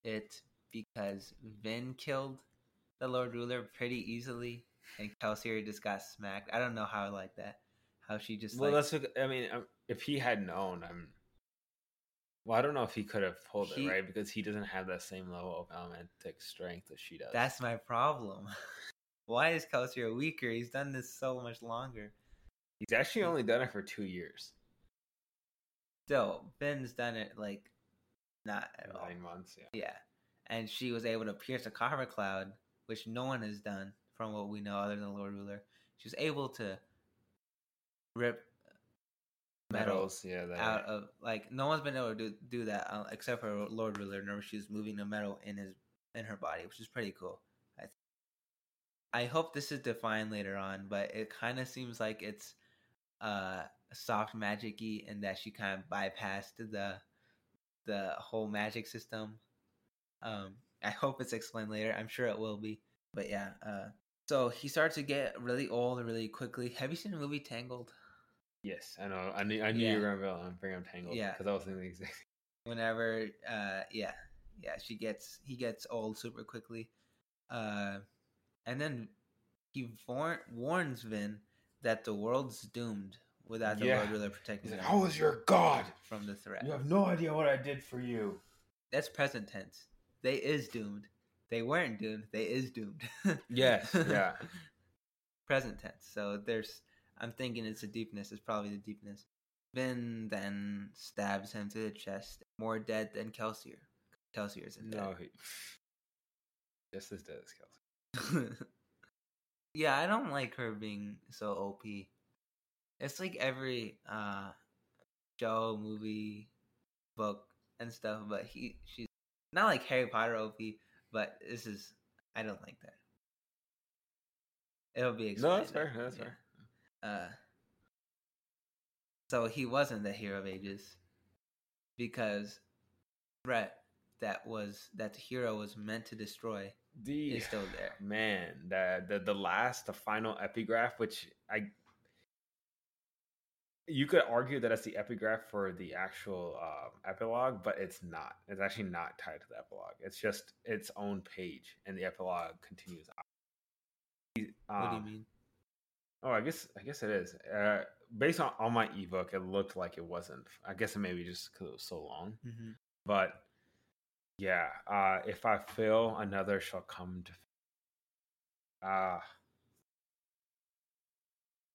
it because Vin killed the Lord Ruler pretty easily, and Kelsier just got smacked. I don't know how I like that. How she just Well, like that's what I mean. um, If he had known, I'm. Well, I don't know if he could have pulled He- it right because he doesn't have that same level of Allomantic strength that she does. That's my problem. Why is Kelsier weaker? He's done this so much longer. he's actually only done it for two years, Still, Vin's done it like not at all. nine months. Yeah, Yeah. And she was able to pierce a copper cloud, which no one has done from what we know other than the Lord Ruler. She was able to rip metal metals. Yeah, that out of like no one's been able to do, do that uh, except for Lord Ruler. Remember, she's moving the metal in his in her body, which is pretty cool. I I hope this is defined later on, but it kind of seems like it's uh soft magic-y and that she kind of bypassed the the whole magic system. Um, I hope it's explained later. I'm sure it will be. But yeah, uh, so he starts to get really old really quickly. Have you seen the movie Tangled? Yes, I know. I knew. I knew Yeah. you were gonna bring up Tangled. Yeah. because I was thinking the exact. whenever uh yeah yeah she gets he gets old super quickly uh and then he war- warns vin that the world's doomed without the Yeah. lord ruler protecting them "I was your god. from the threat. You have no idea what I did for you." that's present tense. They is doomed. They weren't doomed. They is doomed. Yes, yeah. present tense. So there's i'm thinking it's a deepness. It's probably the deepness. Vin then stabs him to the chest. More dead than kelsier. Kelsier isn't dead No, he, just as dead as Kelsier. yeah, I don't like her being so OP. It's like every uh show, movie, book, and stuff, but he she's not like Harry Potter OP, but this is I don't like that. It'll be No, explained. that's fair. That's yeah. fair. Uh so he wasn't the hero of ages because threat that was that the hero was meant to destroy The is still there. man, the the the last, the final epigraph, which I you could argue that it's the epigraph for the actual um, epilogue, but it's not. It's actually not tied to the epilogue. It's just its own page, and the epilogue continues. What do you Um, mean? Oh, I guess I guess it is. Uh, based on, on my ebook, it looked like it wasn't. I guess it maybe just because it was so long. hmm But yeah, uh, if I fail, another shall come to. Ah,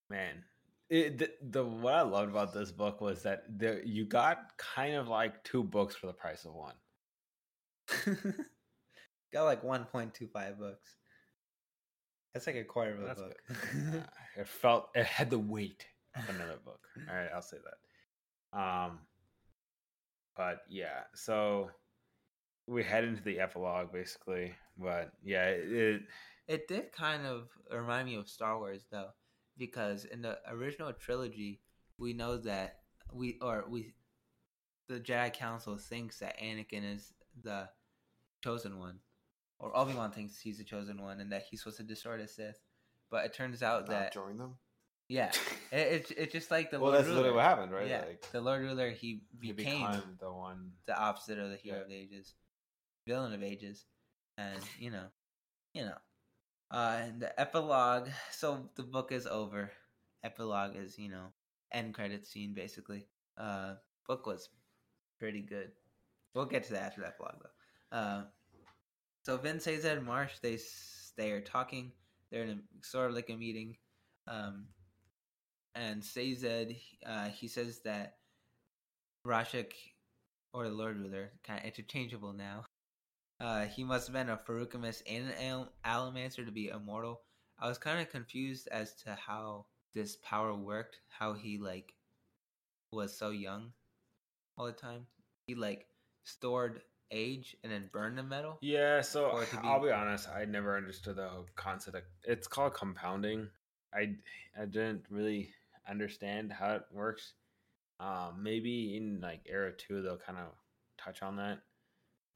man, it, the, the what I loved about this book was that there you got kind of like two books for the price of one. Got like 1.25 books. That's like a quarter of a That's book. Uh, it felt it had the weight of another book. All right, I'll say that. Um, but yeah, so we head into the epilogue basically. But yeah, it, it it did kind of remind me of Star Wars though, because in the original trilogy, we know that we or we the Jedi Council thinks that Anakin is the chosen one, or Obi Wan thinks he's the chosen one, and that he's supposed to destroy the Sith. But it turns out Not that join them. yeah, it, it's it's just like the well, Lord that's Ruler. literally what happened, right? Yeah, Like the Lord Ruler he he became became the one. the opposite of the hero Yeah. of ages, villain of ages, and you know, you know, uh, and the epilogue. So the book is over. Epilogue is you know end credit scene basically. Uh, book was pretty good. We'll get to that after that vlog though. Uh, so Vin and Marsh they they are talking. They're in a sort of like a meeting. Um, and Sazed, uh, he says that Rashek or the Lord Ruler, kind of interchangeable now. Uh, he must have been a Feruchemist and an Al- Allomancer to be immortal. I was kind of confused as to how this power worked, how he like was so young all the time. He like stored age and then burned the metal. Yeah, so For it to be- I'll be honest, I never understood the whole concept. Of, it's called compounding. I I didn't really understand how it works. Um, maybe in like era two they'll kind of touch on that.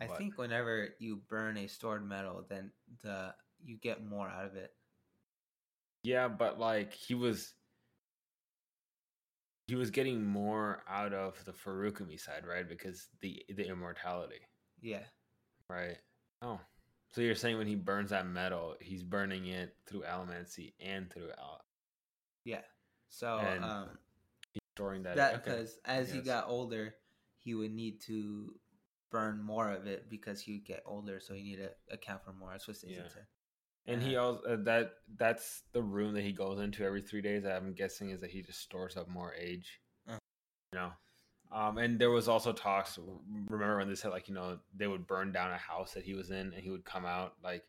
I But- think whenever you burn a stored metal, then the you get more out of it. Yeah, but like he was he was getting more out of the Feruchemy side, right? Because the the immortality, Yeah. right? Oh. So you're saying when he burns that metal, he's burning it through Allomancy and through Al- Yeah. So And um he's storing that. that okay. because as he got older, he would need to burn more of it because he would get older, so he needed to account for more. That's what Sazed Yeah. said. And he Uh, also uh, that that's the room that he goes into every three days. I'm guessing is that he just stores up more age. Uh. You know, um, and there was also talks. Remember when they said like you know they would burn down a house that he was in, and he would come out like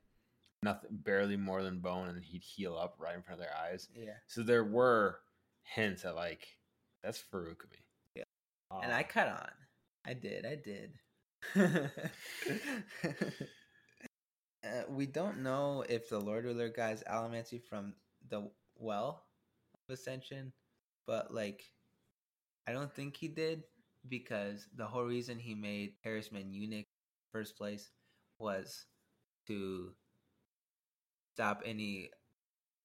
nothing, barely more than bone, and he'd heal up right in front of their eyes. Yeah. So there were hints at like that's Feruchemy. Yeah. Um, and I cut on. I did. I did. uh, we don't know if the Lord Ruler guy's Allomancy from the well of Ascension, but like, I don't think he did because the whole reason he made Harrisman eunuch first place was to stop any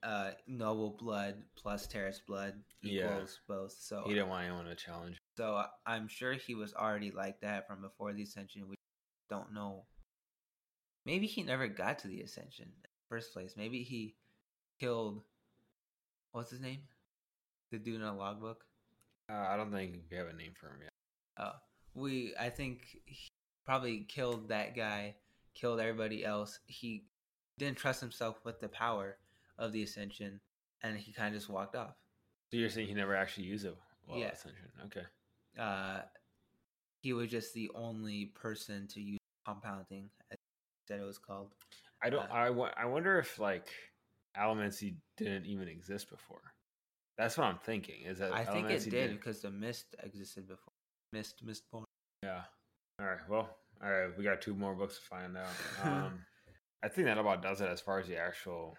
uh, noble blood plus Terris blood Yeah. equals both. So He didn't want anyone to challenge. So I'm sure he was already like that from before the ascension. We don't know. Maybe he never got to the ascension in the first place. Maybe he killed. What's his name? The dude in a logbook. Uh, I don't think we have a name for him yet. Oh, we. I think he probably killed that guy. Killed everybody else. He didn't trust himself with the power of the ascension, and he kind of just walked off. So you're saying he never actually used it? Well, Yeah. Ascension. Okay. Uh, he was just the only person to use compounding, as it was called. I don't. Uh, I I wonder if like Allomancy didn't even exist before. That's what I'm thinking. Is that I think it did because the mist existed before. Mist, Mistborn. Yeah. All right. Well. All right. We got two more books to find out. Um, I think that about does it as far as the actual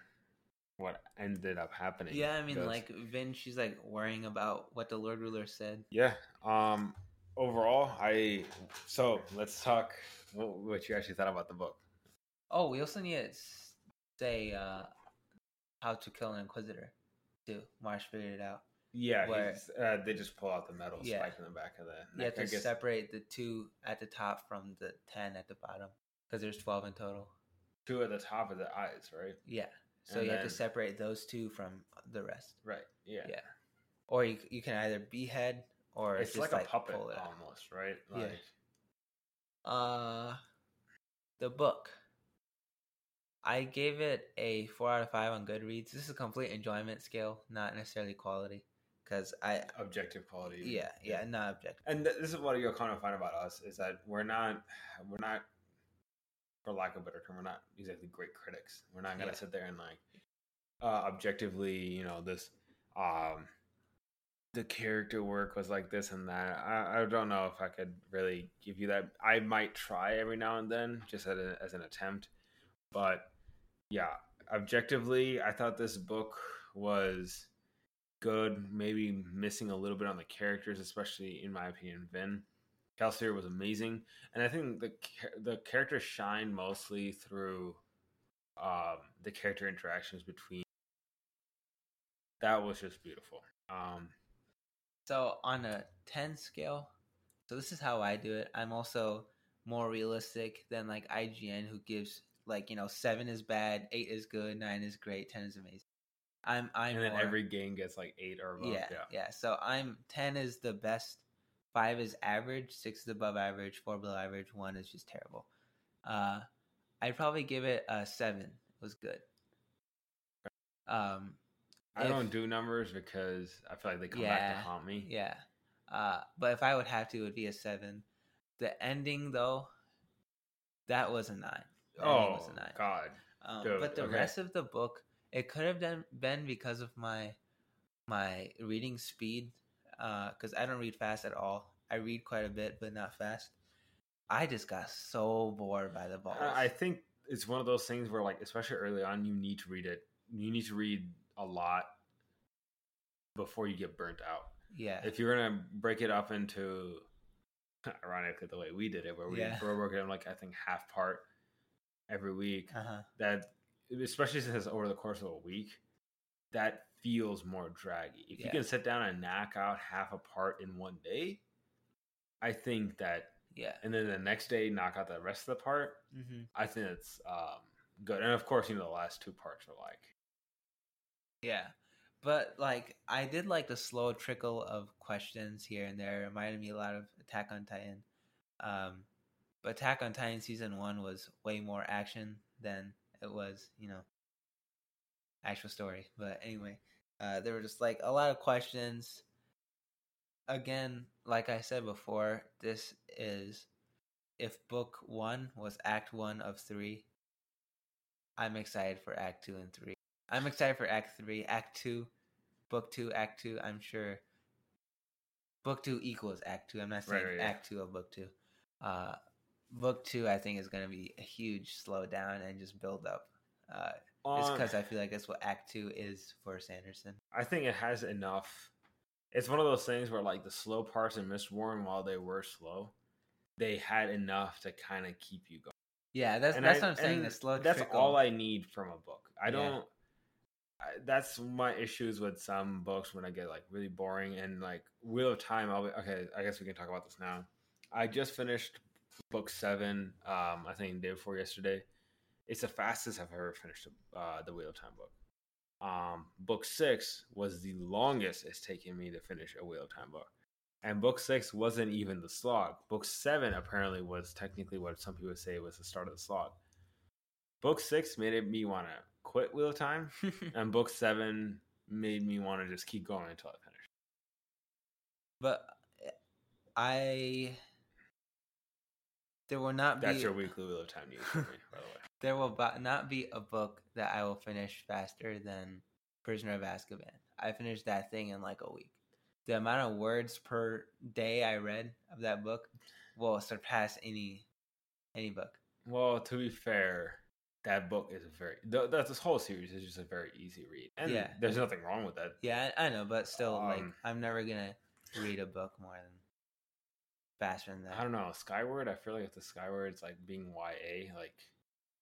what ended up happening. Yeah, I mean, goes. like Vin, she's like worrying about what the Lord Ruler said. Yeah. Um. Overall, I so let's talk what, you actually thought about the book. Oh, we also need to say uh, how to kill an Inquisitor, too. Marsh figured it out. Yeah. Where- uh, they just pull out the metal Yeah. spike in the back of the You have to guess- separate the two at the top from the 10 at the bottom because there's 12 in total. two at the top of the eyes, right? Yeah. So And you have to separate those two from the rest. Right. Yeah. Yeah. Or you, you can either behead or It's just like, a puppet pull it almost, right? Yeah. Uh, the book. I gave it a four out of five on Goodreads. This is a complete enjoyment scale, not necessarily quality, because I objective quality. yeah yeah not objective. And th- this is what you'll kind of find about us is that we're not, we're not, for lack of a better term, we're not exactly great critics. We're not gonna Yeah. sit there and like, uh, objectively, you know, this, um, the character work was like this and that. I, I don't know if I could really give you that. I might try every now and then, just as, a, as an attempt, but yeah, objectively, I thought this book was good. Maybe missing a little bit on the characters, especially in my opinion, Vin. Kelsier was amazing, and I think the the characters shine mostly through um, the character interactions between. That was just beautiful. Um, So on a ten scale, so this is how I do it. I'm also more realistic than like IGN, who gives like you know seven is bad, eight is good, nine is great, ten is amazing. I'm I'm and then more- every game gets like eight or above. yeah, Yeah, yeah. So I'm ten is the best, five is average, six is above average, four below average, one is just terrible. Uh, I'd probably give it a seven. It was good. Um, I if- don't do numbers because I feel like they come back to haunt me. Yeah. Uh, but if I would have to, it would be a seven. The ending, though, that was a nine. The Oh was a nine. God! Um, but the okay. rest of the book, it could have been because of my my reading speed, because I don't read fast at all. I read quite a bit, but not fast. I just got so bored by the balls. I think it's one of those things where, like, especially early on, you need to read it. You need to read a lot before you get burnt out. yeah, If you're gonna break it up into, ironically, the way we did it, where we Yeah. we're working on like I think half part every week. uh huh, That, especially since it's over the course of a week, that feels more draggy. If you can sit down and knock out half a part in one day, I think that, yeah. and then the next day knock out the rest of the part. Mm-hmm. I think it's um, good. And of course, you know, the last two parts are like, Yeah. But like I did like the slow trickle of questions here and there. It reminded me a lot of Attack on Titan. Um but Attack on Titan season one was way more action than it was, you know, actual story. But anyway, uh there were just like a lot of questions. Again, like I said before, this is if book one was act one of three, I'm excited for act two and three. I'm excited for Act Three, Act Two, Book Two, Act Two. I'm sure Book Two equals Act Two. I'm not saying Right, right, yeah. Act Two of Book Two. Uh, book Two, I think, is going to be a huge slowdown and just build up. Uh, it's because I feel like that's what Act Two is for Sanderson. I think it has enough. It's one of those things where, like, the slow parts in Miss Warren, while they were slow, they had enough to kind of keep you going. Yeah, that's And that's I- what I'm saying. The slow. That's trickle. all I need from a book. I Yeah. don't. I, that's my issues with some books when I get like really boring and like Wheel of Time. I'll be okay. I guess we can talk about this now. I just finished book seven. Um, I think day before yesterday. It's the fastest I've ever finished uh, the Wheel of Time book. Um, book six was the longest it's taken me to finish a Wheel of Time book. And book six wasn't even the slog. Book seven apparently was technically what some people say was the start of the slog. Book six made me want to quit Wheel of Time, and book seven made me want to just keep going until I finish. But eh, I there will not That's be your weekly Wheel of Time news for me, by the way. there will not be a book that I will finish faster than Prisoner of Azkaban. I finished that thing in like a week. The amount of words per day I read of that book will surpass any any book. Well, to be fair, that book is a very th- that this whole series is just a very easy read, and Yeah. there's nothing wrong with that. Yeah, I, know, but still, like Um, I'm never gonna read a book more than faster than that. I don't know Skyward. I feel like if the Skyward's like being YA, like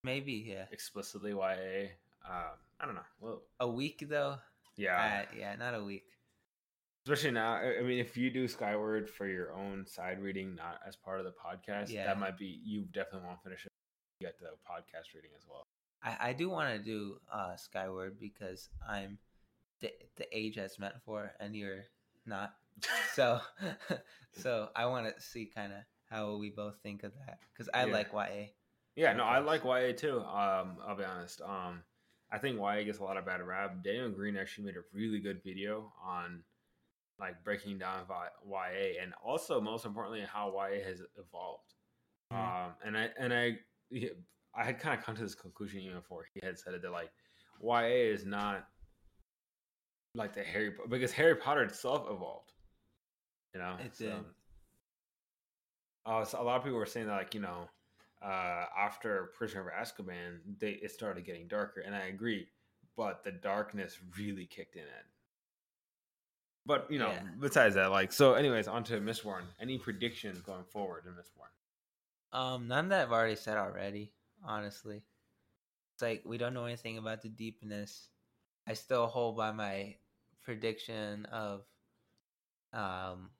Maybe yeah, explicitly YA. Um, I don't know. Well, a week though. yeah. Uh, yeah, not a week. Especially now, I mean, if you do Skyward for your own side reading, not as part of the podcast, Yeah. that might be you definitely want to finish it. You get the podcast reading as well. I, I do want to do uh, Skyward because I'm the the age that's meant for, and you're not. So, so I want to see kind of how we both think of that because I Yeah. like YA. Yeah, no, I like YA too. Um, I'll be honest. Um, I think YA gets a lot of bad rap. Daniel Greene actually made a really good video on like breaking down YA and also most importantly how YA has evolved. Mhm. Um, and I and I I had kind of come to this conclusion even before he had said it that like YA is not like the Harry because Harry Potter itself evolved. You know, It did. uh, so a lot of people were saying that, like you know, uh, after Prisoner of Azkaban, they it started getting darker, and I agree. But the darkness really kicked in it. But you know, Yeah. besides that, like so. Anyways, on to Mistborn. Any predictions going forward in Mistborn? Um, none that I've already said already. Honestly, it's like we don't know anything about the deepness. I still hold by my prediction of um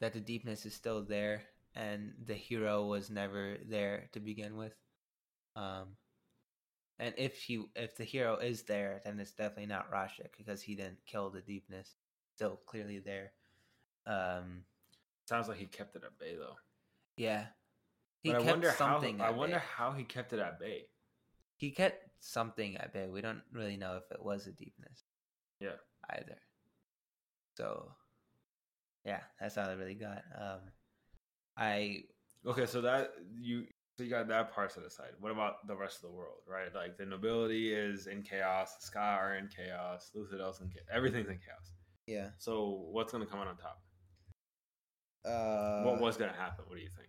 that the deepness is still there and the hero was never there to begin with. Um and if he if the hero is there, then it's definitely not Rashek because he didn't kill the deepness. Still clearly there. Um Sounds like he kept it at bay though. yeah. He but I kept wonder how. something I wonder bay. how he kept it at bay. He kept something at bay. We don't really know if it was a deepness Yeah. either. So, yeah, that's all I really got. Um, I Okay, so that you so you got that part set aside. What about the rest of the world, right? Like the nobility is in chaos, the skaa are in chaos, Luthadel's in chaos, everything's in chaos. yeah. So what's gonna come out on top? Uh, what was gonna happen? What do you think?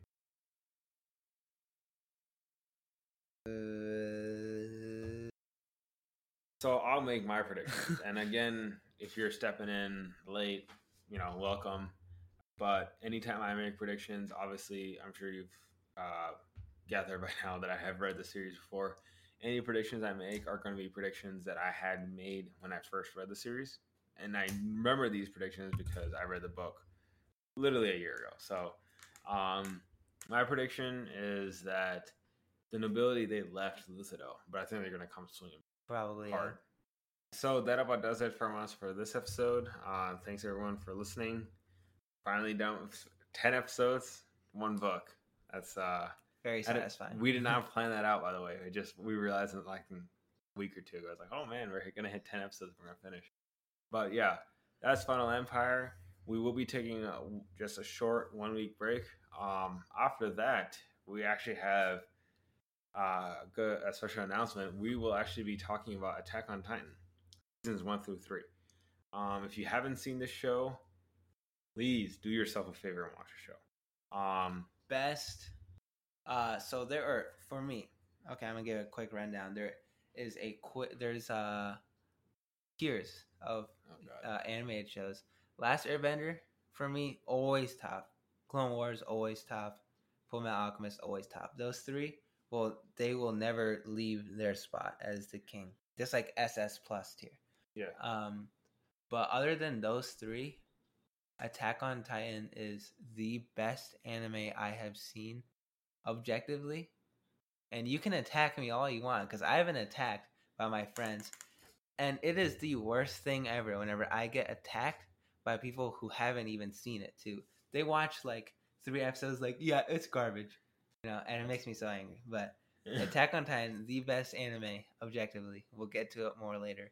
Uh, So I'll make my predictions. and again, if you're stepping in late, you know, welcome. But anytime I make predictions, obviously, I'm sure you've uh, gathered by now that I have read the series before. Any predictions I make are going to be predictions that I had made when I first read the series. And I remember these predictions because I read the book literally a year ago. So, um, my prediction is that the nobility they left Luthadel, but I think they're going to come swinging probably. hard. So that about does it from us for this episode. Uh, thanks everyone for listening. Finally done with ten episodes, one book. That's uh, Very satisfying. we did not plan that out, by the way. We just we realized it like a week or two ago. I was like, oh man, we're gonna hit ten episodes. We're gonna finish. But yeah, that's Final Empire. We will be taking a, just a short one week break. Um, after that, we actually have uh, a, good, a special announcement. We will actually be talking about Attack on Titan seasons one through three. Um, if you haven't seen this show, please do yourself a favor and watch the show. Um, best. Uh, so there are for me. Okay, I'm gonna give a quick rundown. There is a quick. There's uh tiers of oh uh, animated shows. Last Airbender for me always top. Clone Wars always top. Full Metal Alchemist always top. Those three, well, they will never leave their spot as the king. just like SS plus tier. Yeah. Um, but other than those three, Attack on Titan is the best anime I have seen, objectively. And you can attack me all you want because I have been attacked by my friends, and it is the worst thing ever. Whenever I get attacked by people who haven't even seen it, too, they watch like three episodes, like yeah, it's garbage, you know, and it makes me so angry. But Attack on Titan, the best anime, objectively. We'll get to it more later.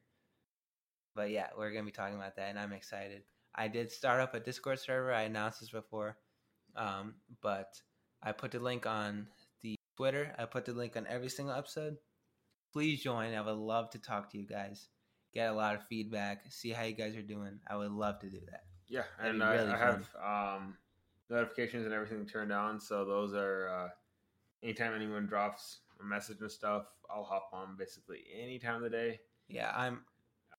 But yeah, we're gonna be talking about that, and I'm excited. I did start up a Discord server. I announced this before, um, but I put the link on the Twitter. I put the link on every single episode. Please join. I would love to talk to you guys, get a lot of feedback, see how you guys are doing. I would love to do that. Yeah, That'd and I, really I have um, notifications and everything turned on, so those are uh, anytime anyone drops a message and stuff, I'll hop on basically any time of the day. Yeah, I'm.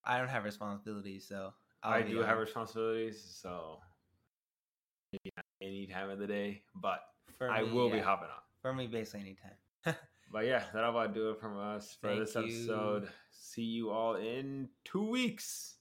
I don't have responsibilities, so I'll i do have responsibilities, so maybe not any time of the day, but For I will be hopping on. For me, basically anytime. But yeah, that'll about do it from us for Thank this you. episode. See you all in two weeks.